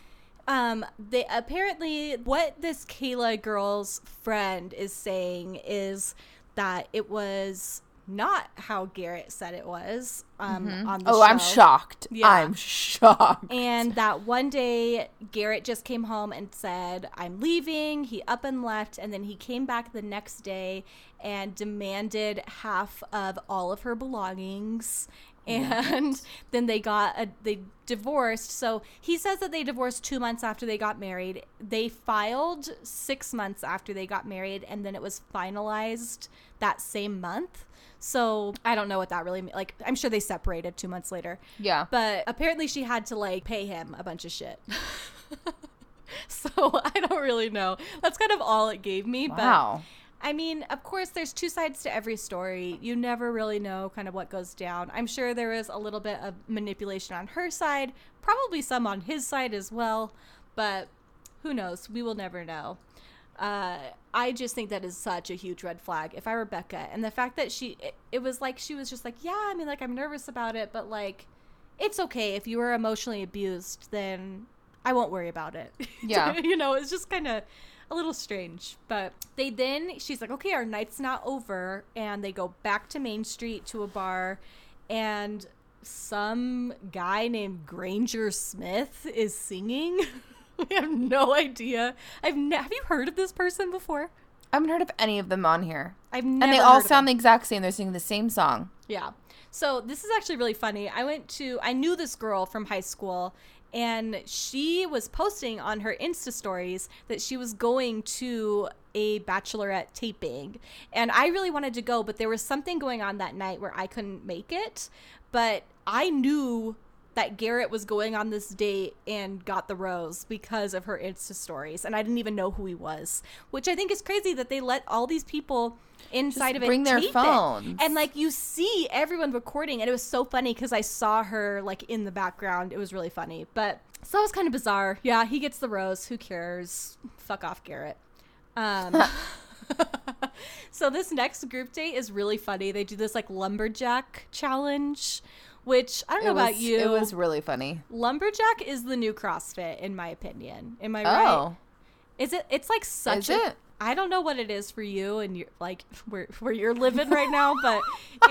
um, they apparently what this Kayla girl's friend is saying is that it was not how Garrett said it was. Um, on the Oh, I'm shocked. Yeah. I'm shocked. And that one day Garrett just came home and said, I'm leaving. He up and left. And then he came back the next day and demanded half of all of her belongings. And then they got a, they divorced. So he says that they divorced two months after they got married. They filed six months after they got married, and then it was finalized that same month. So I don't know what that really means. Like I'm sure they separated two months later. yeah. But apparently she had to like pay him a bunch of shit. so I don't really know. That's kind of all it gave me. Wow. But I mean, of course, there's two sides to every story. You never really know kind of what goes down. I'm sure there is a little bit of manipulation on her side, probably some on his side as well. But who knows? We will never know. Uh, I just think that is such a huge red flag. If I were Becca, and the fact that she, it, it was like she was just like, yeah, I mean, like I'm nervous about it, but like, it's okay if you were emotionally abused, then I won't worry about it. Yeah. you know, it's just kind of a little strange. But they then, she's like, okay, our night's not over, and they go back to Main Street to a bar, and some guy named Granger Smith is singing. we have no idea. I've ne- have you heard of this person before? I haven't heard of any of them on here. I've never and they all sound the exact same. They're singing the same song. Yeah. So this is actually really funny. I went to I knew this girl from high school and she was posting on her Insta stories that she was going to a bachelorette taping. And I really wanted to go, but there was something going on that night where I couldn't make it. But I knew that Garrett was going on this date and got the rose because of her Insta stories. And I didn't even know who he was, which I think is crazy that they let all these people inside Just of it bring their tape it. phones. And like you see everyone recording, and it was so funny because I saw her like in the background. It was really funny, but so that was kind of bizarre. Yeah, he gets the rose. Who cares? Fuck off, Garrett. Um, so this next group date is really funny. They do this like lumberjack challenge, which I don't know it about you. It was really funny. lumberjack is the new CrossFit, in my opinion. Am I right? Oh, Is it? It's like such Is a. it? I don't know what it is for you and you're like where where you're living right now, but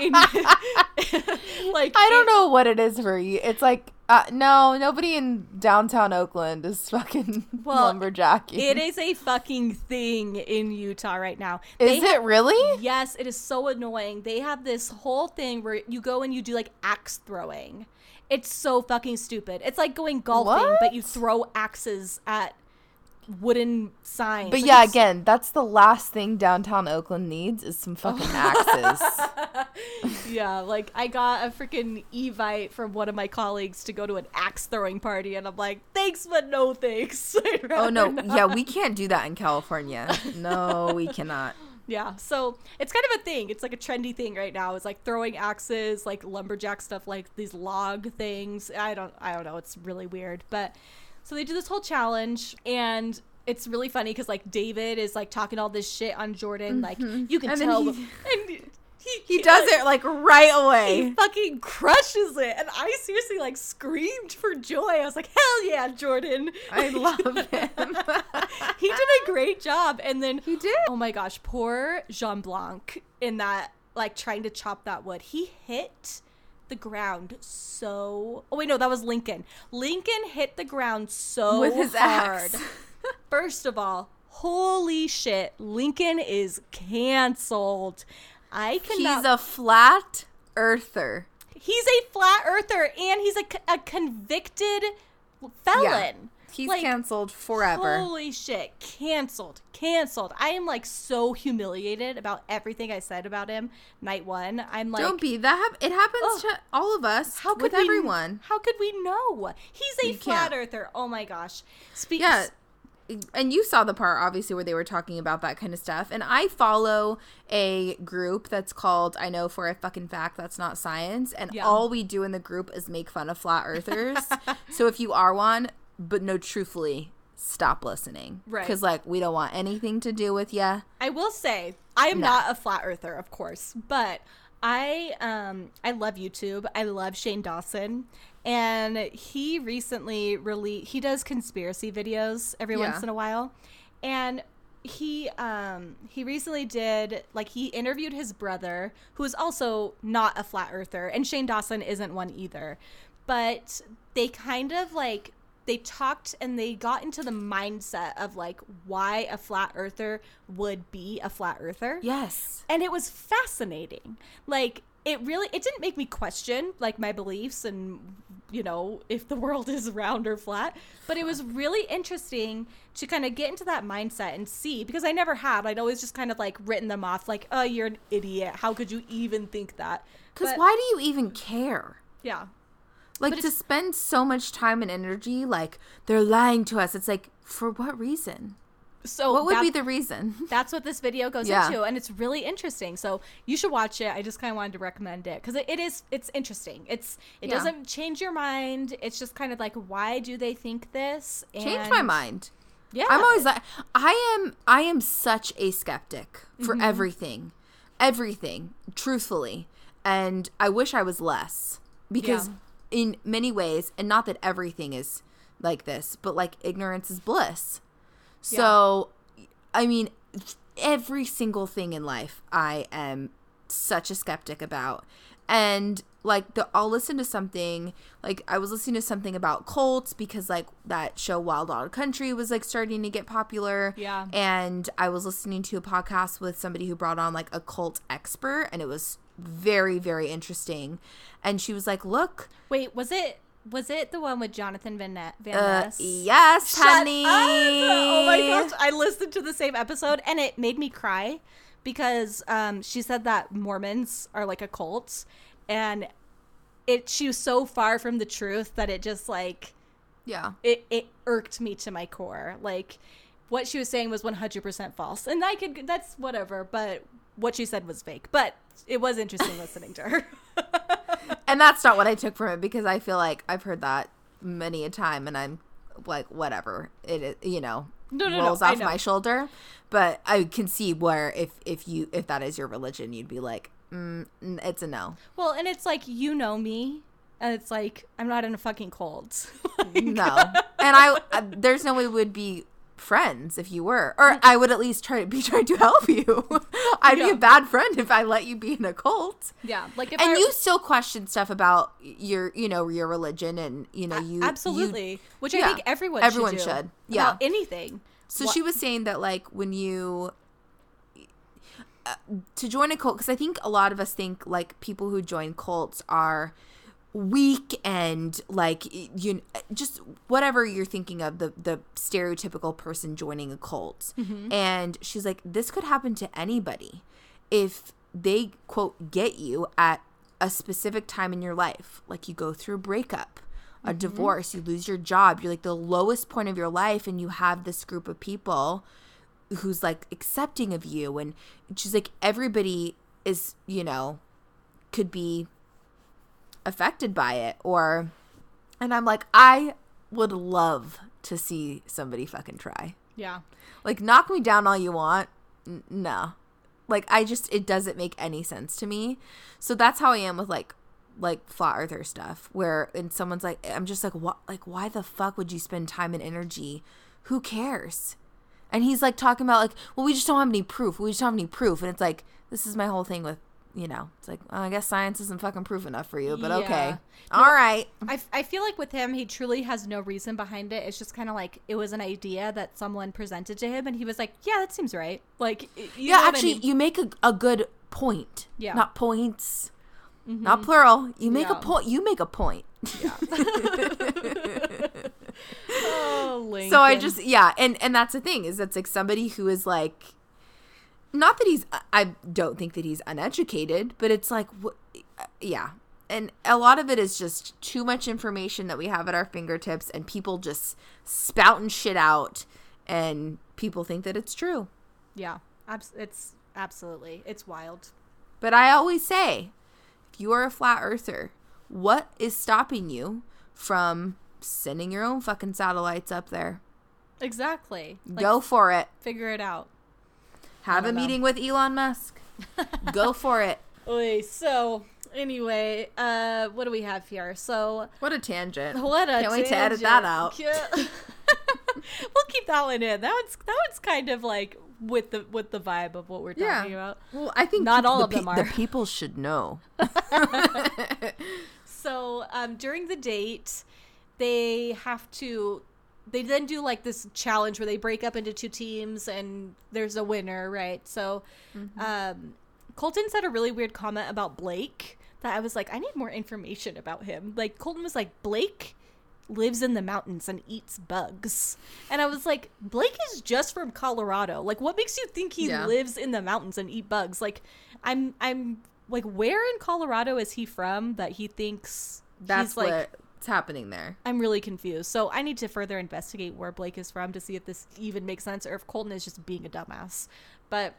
in, like I don't in- know what it is for you. It's like uh, no, nobody in downtown Oakland is fucking Well, lumberjacking. It is a fucking thing in Utah right now. Is They it really? Yes, it is so annoying. They have this whole thing where you go and you do like axe throwing. It's so fucking stupid. It's like going golfing, but you throw axes at wooden signs. But Like, yeah, again, that's the last thing downtown Oakland needs is some oh. fucking axes. yeah, like I got a freaking evite from one of my colleagues to go to an axe throwing party, and I'm like, thanks, but no thanks. Oh no, rather yeah, we can't do that in California. No, we cannot. Yeah, so it's kind of a thing. It's like a trendy thing right now. It's like throwing axes, like lumberjack stuff, like these log things. I don't, I don't know. It's really weird, but so they do this whole challenge, and it's really funny because like David is like talking all this shit on Jordan. Like mm-hmm. you can And tell, he- and he, He does it like right away. He fucking crushes it, and I seriously like screamed for joy. I was like, "Hell yeah, Jordan!" I love him. he did a great job, and then He did. Oh my gosh, poor Jean Blanc in that, like trying to chop that wood. He hit the ground so. Oh wait, no, that was Lincoln. Lincoln hit the ground so With his hard. axe. First of all, holy shit, Lincoln is canceled. I cannot. He's a flat earther. he's a flat earther, and he's a convicted felon. He's Like, canceled forever. Holy shit, canceled, canceled. I am like so humiliated about everything I said about him night one. I'm like, Don't be that. Hap- it happens to all of us. how could with we, everyone? How could we know? He's a You flat can't. earther. Oh my gosh. Speak. Yeah. And you saw the part obviously where they were talking about that kind of stuff. And I follow a group that's called I know for a fucking fact that's not science. And Yeah. all we do in the group is make fun of flat earthers. so if you are one, but no, truthfully, stop listening. Right. Because like we don't want anything to do with you. I will say I am No. not a flat earther, of course, but I um I love YouTube. I love Shane Dawson. And he recently released he does conspiracy videos every Yeah. once in a while. And he um he recently did like he interviewed his brother who is also not a flat earther and Shane Dawson isn't one either. But they kind of like they talked and they got into the mindset of like why a flat earther would be a flat earther. Yes. and it was fascinating. Like it really it didn't make me question like my beliefs and you know if the world is round or flat but it was really interesting to kind of get into that mindset and see because i never had i'd always just kind of like written them off like oh you're an idiot. How could you even think that? Because why do you even care? yeah Like to spend so much time and energy, like they're lying to us. It's like, for what reason? so what would be the reason? that's what this video goes Yeah. into and it's really interesting so you should watch it i just kind of wanted to recommend it because it, it is it's interesting it's it Yeah. doesn't change your mind it's just kind of like why do they think this Change my mind. yeah I'm always like, I am, I am such a skeptic for Mm-hmm. everything, everything, truthfully, and I wish I was less because Yeah. In many ways, and not that everything is like this, but like ignorance is bliss. So, I mean, every single thing in life, I am such a skeptic about. And like, the, I'll listen to something, like, I was listening to something about cults because, like, that show Wild Wild Country was like starting to get popular. Yeah. And I was listening to a podcast with somebody who brought on like a cult expert, and it was very, very interesting. And she was like, Look, wait was it was it the one with Jonathan Van, uh, Ness yes, Shut honey. up! oh my gosh i listened to the same episode and it made me cry because um, she said that mormons are like a cult and it she was so far from the truth that it just like Yeah. it, it irked me to my core. Like what she was saying was 100% false. And I could that's whatever, but what she said was fake. But it was interesting listening to her. And that's not what I took from it because I feel like I've heard that many a time and I'm like, whatever. It is, you know, No, no, no, rolls I off my shoulder. But I can see where if, if you, if that is your religion, you'd be like, mm, it's a no. well, and it's like you know me and it's like I'm not in a fucking cold. Like, No. and I, I, there's no way we would be friends if you were, or I would at least try to be trying to help you. I'd be a bad friend if I let you be in a cult. yeah, like if And I, you still question stuff about your, you know, your religion and, you know, you you- absolutely, which I yeah, think everyone everyone should, should. Yeah. about anything. So Wha- she was saying that like when you uh, to join a cult because I think a lot of us think like people who join cults are weak and like you uh, just whatever you're thinking of the the stereotypical person joining a cult. Mm-hmm. And she's like this could happen to anybody if they quote get you at a specific time in your life. Like you go through a breakup a mm-hmm. divorce you lose your job you're like the lowest point of your life and you have this group of people who's like accepting of you. And she's like everybody is you know could be affected by it or and i'm like i would love to see somebody fucking try Yeah. Like, knock me down all you want. N- no. Like, I just, it doesn't make any sense to me. So that's how I am with like, like flat earther stuff where and someone's like i'm just like what like why the fuck would you spend time and energy who cares and he's like talking about like well we just don't have any proof we just don't have any proof and it's like this is my whole thing with you know it's like well, i guess science isn't fucking proof enough for you but okay Yeah. all right i feel like with him, he truly has no reason behind it. It's just kind of like it was an idea that someone presented to him, and he was like, "Yeah, that seems right." Like, you yeah I actually mean? you make a, a good point Yeah. not points mm-hmm. not plural you make a point you make a point oh, so i just yeah and and that's the thing is that's like somebody who is like not that he's i don't think that he's uneducated but it's like yeah and a lot of it is just too much information that we have at our fingertips and people just spouting shit out and people think that it's true yeah, it's absolutely it's wild. but i always say if you are a flat earther what is stopping you from sending your own fucking satellites up there Exactly. Like, go for it figure it out. Have a know. meeting with Elon Musk. Go for it. So anyway, uh, what do we have here? So What a tangent. what a Can't wait to edit that out. We'll keep that one in. That one's that one's kind of like with the with the vibe of what we're Yeah. talking about. Well, I think Not all the of them are. The people should know. So um, during the date, they have to. They then do like this challenge where they break up into two teams and there's a winner, right? So, Mm-hmm. um, Colton said a really weird comment about Blake that I was like, I need more information about him. Like Colton was like, Blake lives in the mountains and eats bugs, and I was like, Blake is just from Colorado. Like, what makes you think he Yeah. lives in the mountains and eat bugs? Like, I'm I'm like, where in Colorado is he from that he thinks That's he's like what's happening there. I'm really confused. So I need to further investigate where Blake is from to see if this even makes sense or if Colton is just being a dumbass. But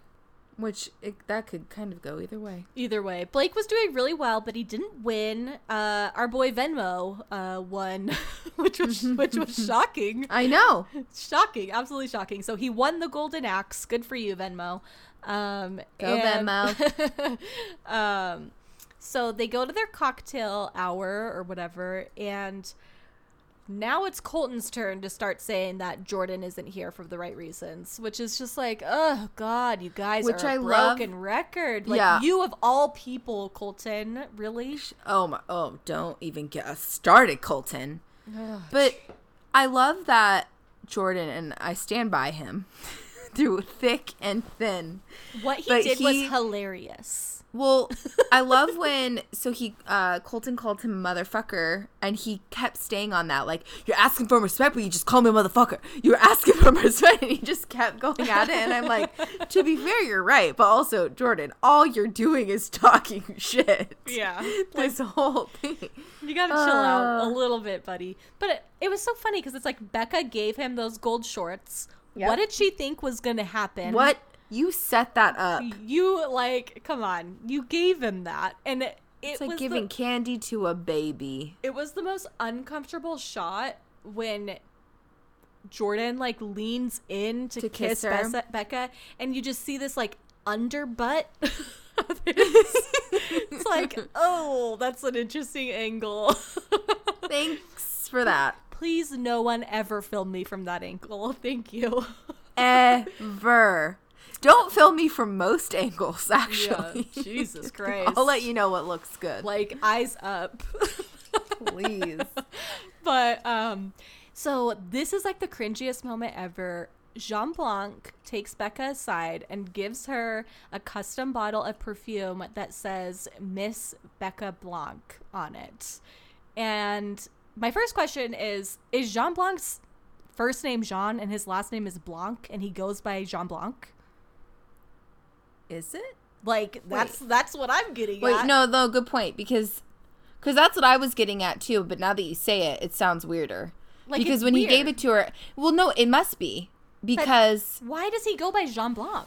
Which it, that could kind of go either way. either way, Blake was doing really well, but he didn't win. Uh, our boy Venmo uh, won, which was which was shocking, I know. shocking, absolutely shocking. So he won the golden axe. Good for you, Venmo. Um, Go Venmo. um, so they go to their cocktail hour or whatever, and now it's Colton's turn to start saying that Jordan isn't here for the right reasons, which is just like, oh God, you guys Which are a I love. broken record. Like Yeah. you of all people, Colton, really? Oh my. Oh, don't even get us started, Colton. But I love that Jordan and I stand by him through thick and thin. What he But did he- was hilarious. Well, I love when so he uh Colton called him motherfucker and he kept staying on that like you're asking for respect but you just call me motherfucker. You're asking for respect and he just kept going at it and I'm like to be fair you're right but also Jordan all you're doing is talking shit. Yeah. This whole thing. You gotta chill out a Uh. little bit, buddy. But it, it was so funny because it's like Becca gave him those gold shorts. Yep. What did she think was gonna happen? What you set that up. You like, come on, you gave him that, and it, it It's like giving the, candy to a baby. it was the most uncomfortable shot when Jordan like leans in to, To kiss, kiss. Bessa- Becca, and you just see this like underbutt. it's like, oh, that's an interesting angle. Thanks for that. Please, no one ever film me from that angle. Thank you. Ever. Don't film me from most angles, actually. Jesus Christ. I'll let you know what looks good. Like eyes up. Please. but um, so this is like the cringiest moment ever. Jean Blanc takes Becca aside and gives her a custom bottle of perfume that says Miss Becca Blanc on it. And my first question is Is Jean Blanc's first name Jean and his last name is Blanc and he goes by Jean Blanc? Is it? Like that's that's what I'm getting Wait, at. no, though, good point because because that's what I was getting at too. But now that you say it, it sounds weirder. Like, because when he gave it to her, well, no, it must be because Why does he go by Jean Blanc?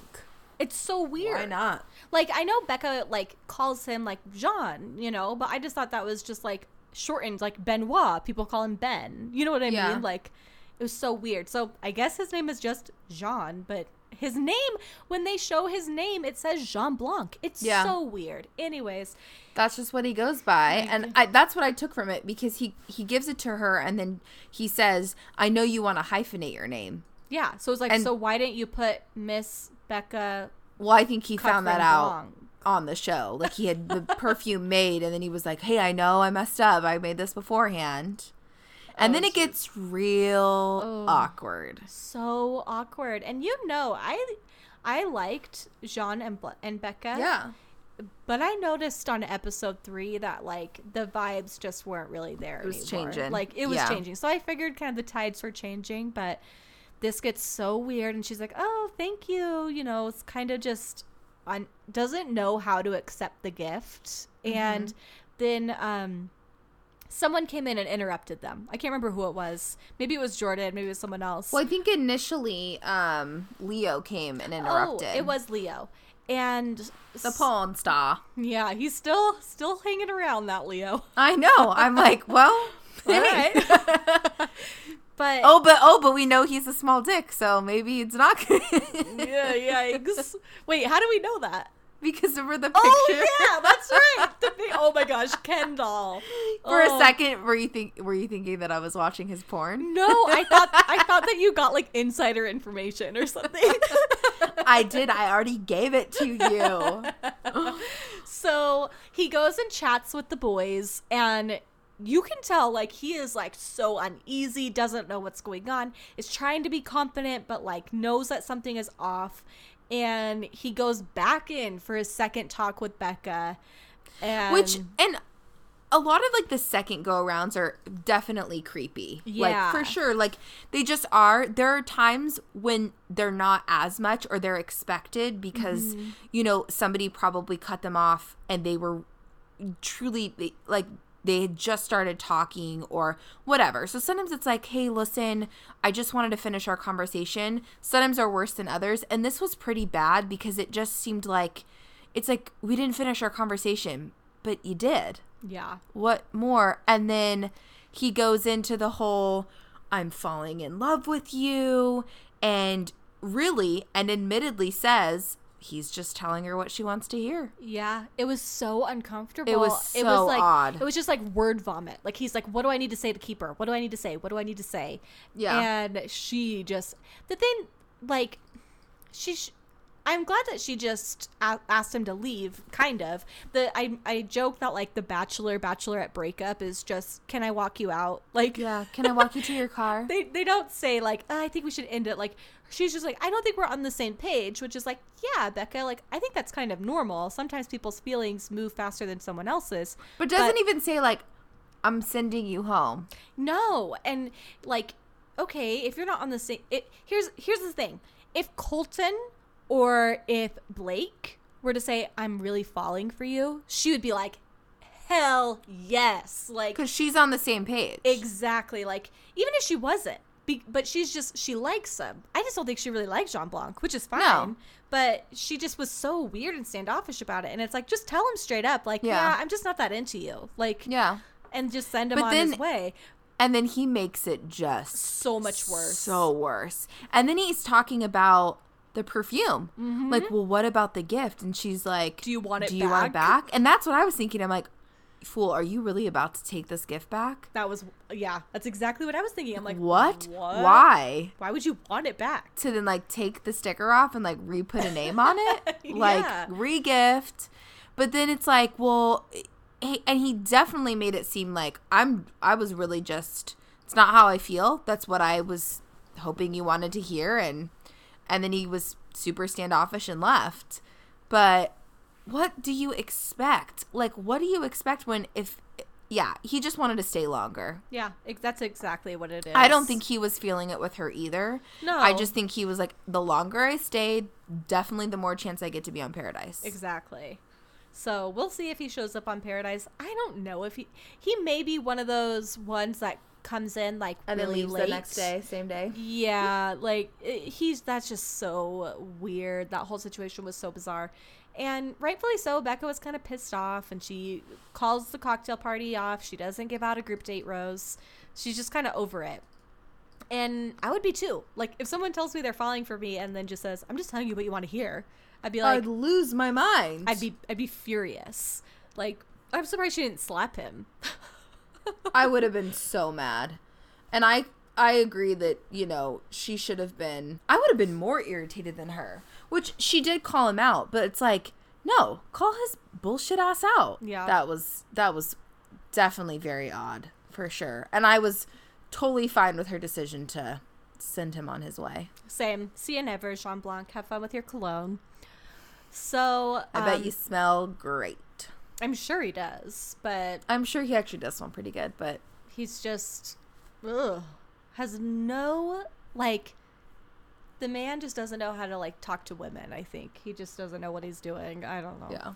It's so weird. Why not? Like I know Becca like calls him like Jean, you know, but I just thought that was just like shortened, like Benoit. People call him Ben. You know what I Yeah. mean? Like It was so weird. So I guess his name is just Jean, but his name when they show his name, it says Jean Blanc. It's Yeah. so weird. Anyways, That's just what he goes by, and I, that's what I took from it because he he gives it to her, and then he says, "I know you want to hyphenate your name." yeah. So it's like, And- so why didn't you put Miss Becca? Well, I think he found that out on the show. Like he had the perfume made, and then he was like, "Hey, I know I messed up. I made this beforehand." And Oh, then it gets real Oh. awkward. So awkward. And you know, I I liked Jean and and Becca. Yeah. But I noticed on episode three that like the vibes just weren't really there. It was anymore. changing. Like it was Yeah. changing. So I figured kind of the tides were changing, but this gets so weird and she's like, Oh, thank you. You know, it's kind of just on doesn't know how to accept the gift. Mm-hmm. And then um someone came in and interrupted them. I can't remember who it was. Maybe it was Jordan, maybe it was someone else. Well, I think initially um, Leo came and interrupted. Oh, it was Leo. And the porn star. yeah, he's still still hanging around that Leo. I know. I'm like, well, All right. But oh, but oh, but we know he's a small dick, so maybe it's not yeah, yikes. Wait, how do we know that? because of the oh, picture. Oh yeah, that's right. Big, oh my gosh, Ken doll. For Oh. a second, were you think were you thinking that I was watching his porn? No, I thought I thought that you got like insider information or something. I did. I already gave it to you. so he goes and chats with the boys and you can tell like he is like so uneasy doesn't know what's going on is trying to be confident but like knows that something is off and he goes back in for his second talk with becca and Which and a lot of like the second go arounds are definitely creepy. Like Yeah. for sure. Like they just are. There are times when they're not as much or they're expected because Mm-hmm. you know somebody probably cut them off and they were truly like they had just started talking or whatever. So sometimes it's like, hey, listen, I just wanted to finish our conversation. Sometimes are worse than others. And this was pretty bad because it just seemed like it's like we didn't finish our conversation, but you did. yeah What more? And then he goes into the whole I'm falling in love with you and really and admittedly says he's just telling her what she wants to hear. yeah it was so uncomfortable It was it was so like odd. it was just like word vomit like he's like what do i need to say to keep her what do i need to say what do i need to say Yeah. and she just the thing like she sh- i'm glad that she just a- asked him to leave kind of the i i joke that like the bachelor bachelorette breakup is just can i walk you out like Yeah. Can I walk you to your car? they they don't say like "Uh, i think we should end it like she's just like i don't think we're on the same page which is like yeah becca like i think that's kind of normal sometimes people's feelings move faster than someone else's But doesn't even say like I'm sending you home. No, and like, okay, if you're not on the same, it here's here's the thing: if Colton or if Blake were to say, "I'm really falling for you," she would be like, "Hell yes!" Like Because she's on the same page. exactly. Like even if she wasn't, be, but she's just she likes him. I just don't think she really likes Jean Blanc, which is fine. No. But she just was so weird and standoffish about it, and it's like just tell him straight up, like, Yeah. yeah, I'm just not that into you, like, yeah. and just send him But on then- his way. And then he makes it just So much worse. So worse. And then he's talking about the perfume. Like, well, what about the gift? And she's like, Mm-hmm. Do you want it Do you want it back?" back? And that's what I was thinking. I'm like, fool, are you really about to take this gift back? That was yeah. That's exactly what I was thinking. I'm like, what? What? Why? Why would you want it back? To then like take the sticker off and like re put a name on it, like Yeah. re-gift. But then it's like, well, he, and he definitely made it seem like I'm. I was really just. It's not how I feel. That's what I was hoping you wanted to hear, and and then he was super standoffish and left. But what do you expect? Like, what do you expect when if? Yeah, he just wanted to stay longer. Yeah, that's exactly what it is. I don't think he was feeling it with her either. No. I just think he was like, the longer I stayed, definitely the more chance I get to be on Paradise. exactly. So we'll see if he shows up on Paradise. I don't know if he he may be one of those ones that comes in like and really late. The next day, same day. Yeah, like it, he's that's just so weird. That whole situation was so bizarre. And rightfully so, Becca was kind of pissed off and she calls the cocktail party off. She doesn't give out a group date rose. She's just kind of over it. And I would be too. Like if someone tells me they're falling for me and then just says, "I'm just telling you what you want to hear," I'd be like, I'd lose my mind. I'd be, I'd be furious. Like I'm surprised she didn't slap him. I would have been so mad. And I I agree that, you know, she should have been I would have been more irritated than her. Which she did call him out, but it's like, no, call his bullshit ass out. Yeah. That was that was definitely very odd, for sure. And I was totally fine with her decision to send him on his way. Same. See you never, Jean Blanc. Have fun with your cologne. So I bet um, you smell great. I'm sure he does, but I'm sure he actually does smell pretty good, but he's just ugh, has no like the man just doesn't know how to like talk to women i think. He just doesn't know what he's doing. I don't know. Yeah.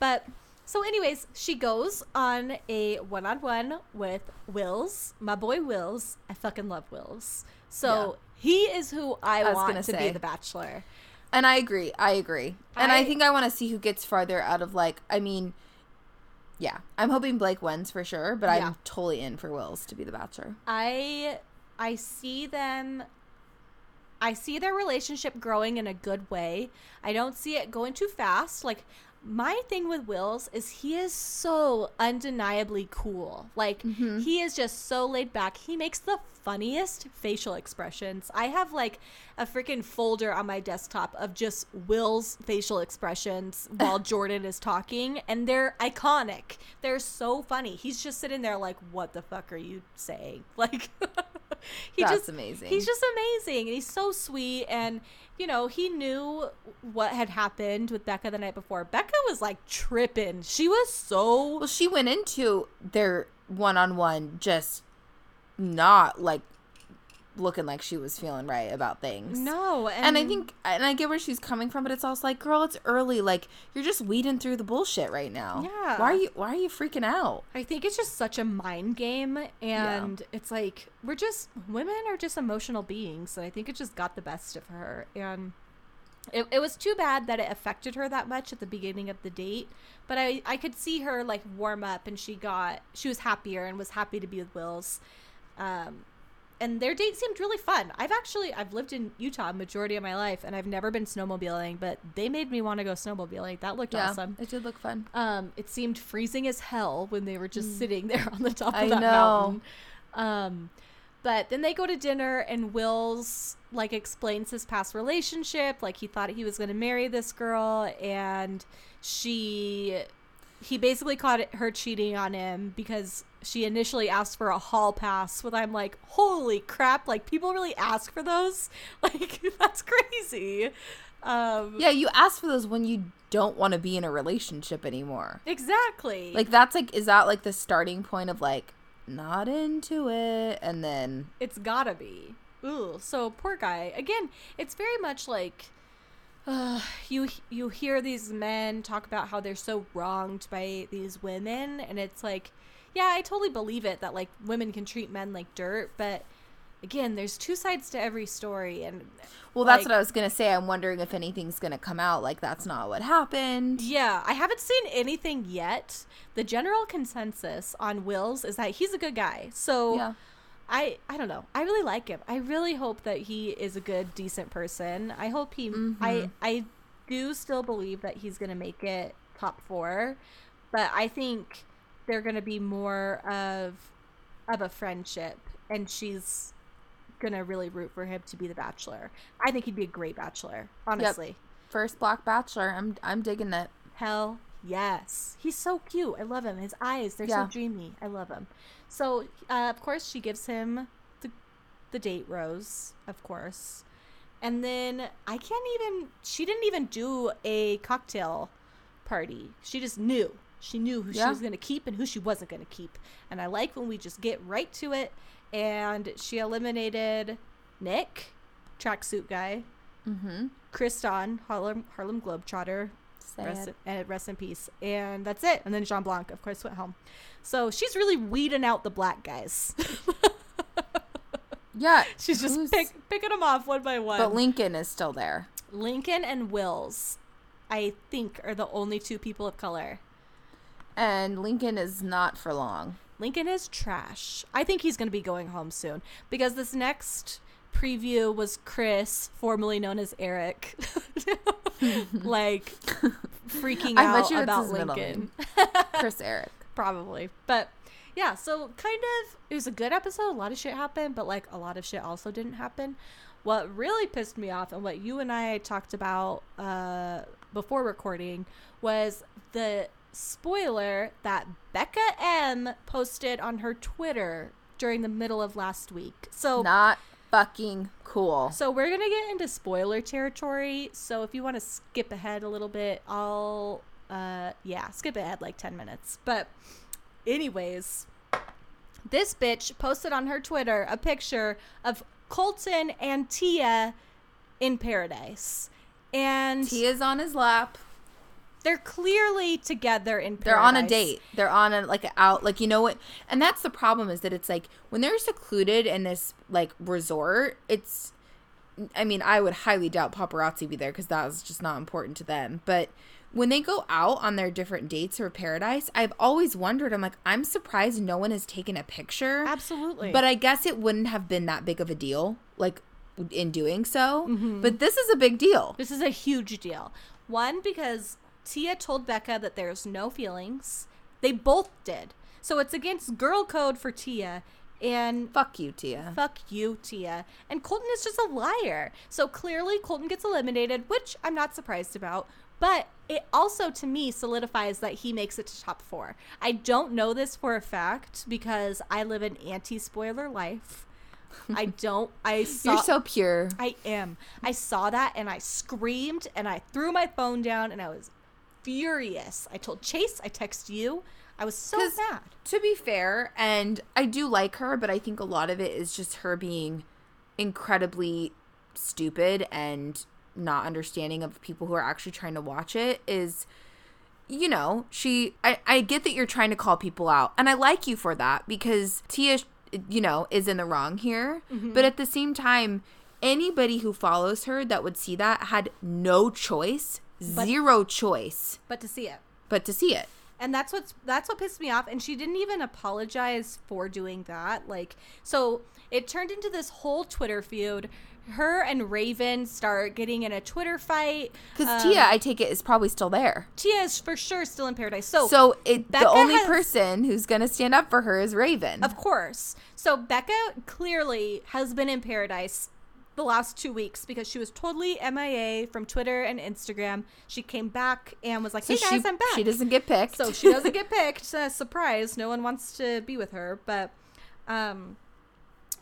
but so anyways she goes on a one-on-one with wills my boy wills. I fucking love wills. So he is who i, I was want to be the bachelor. And I agree. I agree. And I, I- think I want to see who gets farther out of like I mean yeah. I'm hoping Blake wins for sure, but Yeah. I'm totally in for Wills to be the bachelor. I I see them I see their relationship growing in a good way. I don't see it going too fast. Like my thing with Wills is he is so undeniably cool. Like mm-hmm. he is just so laid back. He makes the funniest facial expressions. I have like a freaking folder on my desktop of just Will's facial expressions while Jordan is talking and they're iconic. They're so funny. He's just sitting there like what the fuck are you saying? Like he That's just amazing. He's just amazing. And he's so sweet and you know, he knew what had happened with Becca the night before. Becca was like tripping. She was so Well, she went into their one-on-one just not like looking like she was feeling right about things. no, and, And I think, and I get where she's coming from, but it's also like, girl, it's early. Like you're just weeding through the bullshit right now. Yeah. Why are you? Why are you freaking out? I think it's just such a mind game and it's like we're just women are just emotional beings and I think it just got the best of her and it, it was too bad that it affected her that much at the beginning of the date but I, I could see her like warm up and she got she was happier and was happy to be with wills um, and their date seemed really fun i've actually i've lived in utah majority of my life and i've never been snowmobiling but they made me want to go snowmobiling that looked Yeah, awesome it did look fun. um, it seemed freezing as hell when they were just sitting there on the top of Mm. I that know. mountain. Um, but then they go to dinner, and Will's like explains his past relationship, like he thought he was going to marry this girl, and she, he basically caught her cheating on him because she initially asked for a hall pass. With I'm like, holy crap! Like people really ask for those? Like that's crazy. Um, Yeah, you ask for those when you don't want to be in a relationship anymore. exactly. Like that's like is that like the starting point of like not into it and then It's gotta be. Ooh, so poor guy. Again, it's very much like uh, you you hear these men talk about how they're so wronged by these women, and it's like, yeah, I totally believe it that like women can treat men like dirt, but again, there's two sides to every story, and well that's what I was going to say. I'm wondering if anything's going to come out like that's not what happened. Yeah, I haven't seen anything yet. The general consensus on Wills is that he's a good guy. So Yeah. I I don't know. I really like him. I really hope that he is a good, decent person. I hope he. I mm-hmm. I do still believe that he's gonna make it top four, but I think they're gonna be more of of a friendship, and she's gonna really root for him to be the bachelor. I think he'd be a great bachelor. Honestly, First Black Bachelor. I'm I'm digging it. hell yes, he's so cute. I love him. His eyes, they're Yeah. so dreamy. I love him. So uh, of course she gives him the the date rose, of course, and then I can't even. She didn't even do a cocktail party. She just knew. She knew who she was going to keep and who she wasn't going to keep. And I like when we just get right to it. And she eliminated Nick, tracksuit guy, mm-hmm. Christon, Harlem Harlem Globetrotter, rest, rest in peace. And that's it. And then Jean Blanc, of course, went home. So she's really weeding out the black guys. Yeah. she's just pick, picking them off one by one. But Lincoln is still there. Lincoln and Wills, I think, are the only two people of color. And Lincoln is not for long. Lincoln is trash. I think he's going to be going home soon because this next preview was Chris, formerly known as Eric, like freaking I out bet you it's about Lincoln. Chris Eric. Probably. But yeah, so kind of it was a good episode. A lot of shit happened, but like a lot of shit also didn't happen. What really pissed me off and what you and I talked about uh before recording was the spoiler that Becca M posted on her Twitter during the middle of last week. So Not fucking cool. so we're gonna get into spoiler territory. So if you want to skip ahead a little bit, I'll uh yeah, skip ahead like ten minutes. But anyways, this bitch posted on her Twitter a picture of Colton and Tia in paradise. And Tia's on his lap. They're clearly together in paradise. They're on a date. They're on a like out like you know what and that's the problem is that it's like when they're secluded in this like resort, it's I mean, I would highly doubt paparazzi be there because that was just not important to them. But when they go out on their different dates or paradise, I've always wondered, I'm like, I'm surprised no one has taken a picture. Absolutely. But I guess it wouldn't have been that big of a deal, like in doing so. Mm-hmm. But this is a big deal. This is a huge deal. One, because Tia told Becca that there's no feelings. They both did. So it's against girl code for Tia. And Fuck you, Tia. fuck you, Tia. And Colton is just a liar. So clearly, Colton gets eliminated, which I'm not surprised about. But it also, to me, solidifies that he makes it to top four. I don't know this for a fact because I live an anti spoiler life. I don't. I saw. You're so pure. I am. I saw that and I screamed and I threw my phone down and I was furious. I told Chase, I texted you. I was so mad. To be fair, and I do like her, but I think a lot of it is just her being incredibly stupid and not understanding of people who are actually trying to watch it is you know she I, I get that you're trying to call people out and i like you for that because tia you know is in the wrong here mm-hmm. but at the same time anybody who follows her that would see that had no choice zero choice But to see it. but to see it And that's what's that's what pissed me off. And she didn't even apologize for doing that. Like so it turned into this whole Twitter feud. Her and Raven start getting in a Twitter fight. because Um, tia i take it is probably still there Tia is for sure still in paradise. So So it, the only has- person who's gonna stand up for her is Raven. Of course. So Becca clearly has been in paradise the last two weeks because she was totally MIA from Twitter and Instagram. She came back and was like, so "Hey guys, she, I'm back." She doesn't get picked. so she doesn't get picked. Uh, surprise! No one wants to be with her. But, um,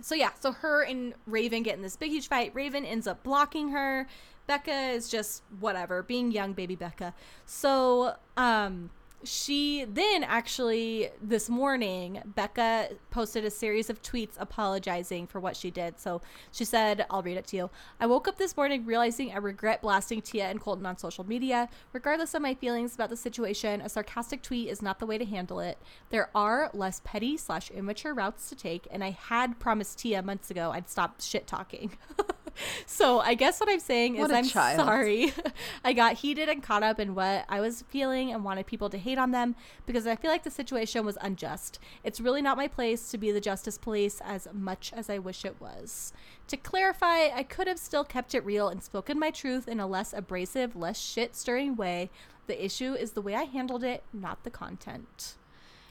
so yeah, so her and Raven get in this big huge fight. Raven ends up blocking her. Becca is just whatever, being young baby Becca. So, um, she then actually this morning Becca posted a series of tweets apologizing for what she did. So she said, I'll read it to you. I woke up this morning realizing I regret blasting Tia and Colton on social media. Regardless of my feelings about the situation, a sarcastic tweet is not the way to handle it. There are less petty slash immature routes to take, and I had promised Tia months ago I'd stop shit talking. so I guess what I'm saying is What a I'm child. sorry. I got heated and caught up in what I was feeling and wanted people to hate on them because I feel like the situation was unjust. It's really not my place to be the justice police as much as I wish it was. To clarify, I could have still kept it real and spoken my truth in a less abrasive, less shit stirring way. The issue is the way I handled it, not the content.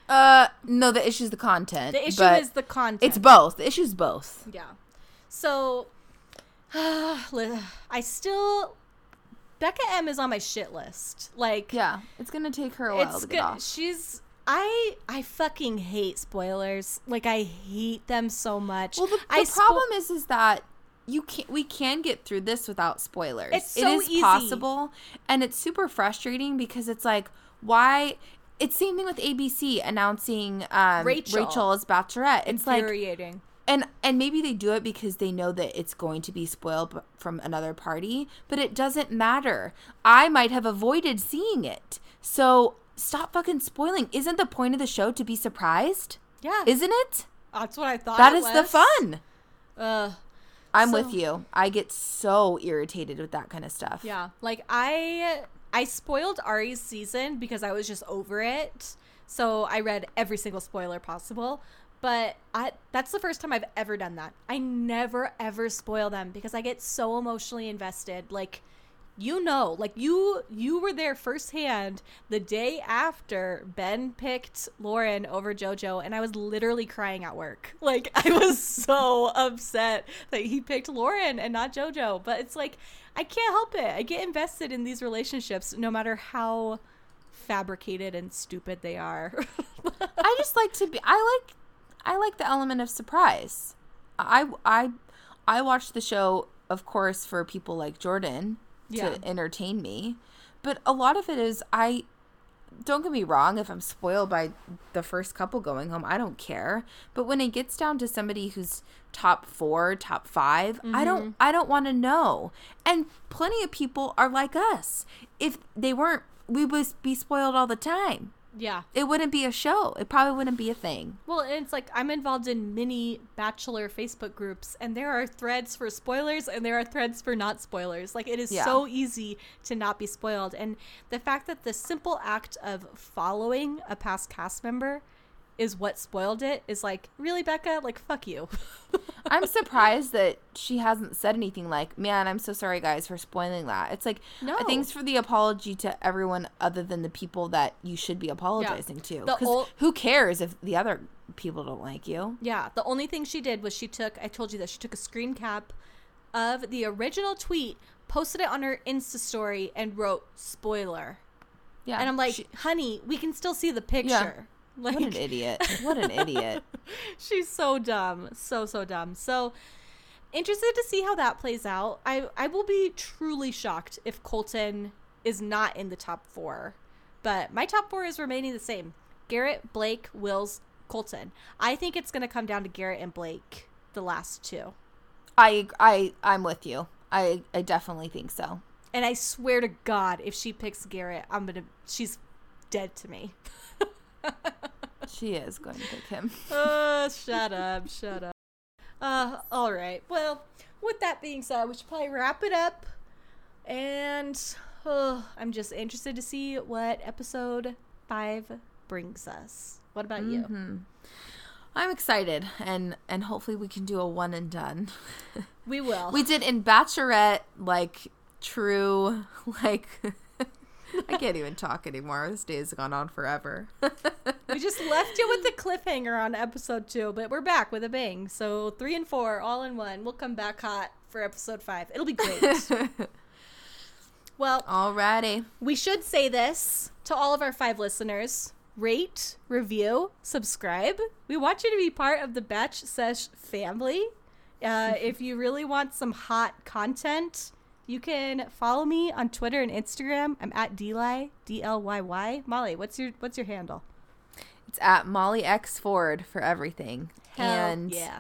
uh, no, the issue is the content. The issue is the content. It's both. The issue's both. Yeah. So, I still. Becca M is on my shit list. Like, Yeah, it's gonna take her a while to get good. off. She's. I I fucking hate spoilers. Like I hate them so much. Well, the, the spo- problem is, is that you can we can get through this without spoilers. It's so is easy. possible, and it's super frustrating because it's like why. It's same thing with ABC announcing um, Rachel. Rachel as Bachelorette. It's like infuriating. And and maybe they do it because they know that it's going to be spoiled from another party but it doesn't matter. I might have avoided seeing it. So stop fucking spoiling. Isn't the point of the show to be surprised? Yeah, isn't it? That's what I thought. that is the fun. Ugh. i'm So- with you. I get so irritated with that kind of stuff. Yeah, like I I spoiled Arie's season because I was just over it. So I read every single spoiler possible. But I that's the first time I've ever done that. I never ever spoil them because I get so emotionally invested. Like you know, like you you were there firsthand the day after Ben picked Lauren over JoJo and I was literally crying at work. Like I was so upset that he picked Lauren and not JoJo, but it's like I can't help it. I get invested in these relationships no matter how fabricated and stupid they are. I just like to be I like I like the element of surprise. I I I watch the show of course for people like Jordan Yeah. to entertain me. But a lot of it is I don't get me wrong, if I'm spoiled by the first couple going home, I don't care. But when it gets down to somebody who's top 4, top 5, I Mm-hmm. don't I don't want to know. And plenty of people are like us. If they weren't we would be spoiled all the time. Yeah. It wouldn't be a show. It probably wouldn't be a thing. Well, and it's like I'm involved in many Bachelor Facebook groups, and there are threads for spoilers and there are threads for not spoilers. Like, it is Yeah. so easy to not be spoiled. And the fact that the simple act of following a past cast member is what spoiled it is like, really, Becca? Like, fuck you. I'm surprised that she hasn't said anything like, "Man, I'm so sorry, guys, for spoiling that." It's like, uh, No. thanks for the apology to everyone other than the people that you should be apologizing to. because ol- who cares if the other people don't like you? Yeah, the only thing she did was she took, I told you that she took a screen cap of the original tweet, posted it on her Insta story, and wrote spoiler. Yeah, And I'm like, she- honey, we can still see the picture. Like, what an idiot! What an idiot! she's so dumb. So, so dumb. So, interested to see how that plays out. I, I will be truly shocked if Colton is not in the top four. But my top four is remaining the same Garrett, Blake, Wills, Colton. I think it's going to come down to Garrett and Blake, the last two. I I I'm with you. I I definitely think so. And I swear to God, if she picks Garrett, I'm going to, she's dead to me. She is going to pick him. uh, shut up, shut up. Uh, all right. Well, with that being said, we should probably wrap it up. And oh, I'm just interested to see what episode five brings us. What about you? Mhm. I'm excited, and and hopefully we can do a one and done. We will. We did in Bachelorette, like true, like I can't even talk anymore. This day has gone on forever. we just left you with the cliffhanger on episode two, but we're back with a bang. So three and four, all in one. We'll come back hot for episode five. It'll be great. well, Alrighty. We should say this to all of our five listeners rate, review, subscribe. We want you to be part of the Batch Sesh family. Uh, if you really want some hot content, you can follow me on Twitter and Instagram. I'm at Dly, D L Y Y. Molly, what's your what's your handle? It's at Molly X Ford for everything. Hell and yeah.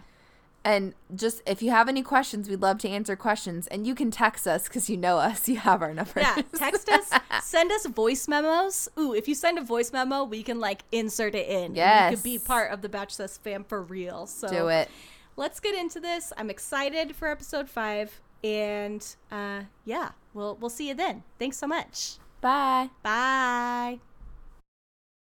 and just if you have any questions, we'd love to answer questions. And you can text us because you know us. You have our number. Yeah, text us, send us voice memos. Ooh, if you send a voice memo, we can like insert it in. and You could be part of the Sesh fam for real. So Do it. let's get into this. I'm excited for episode five, and uh, yeah, we'll we'll see you then. Thanks so much. Bye. Bye.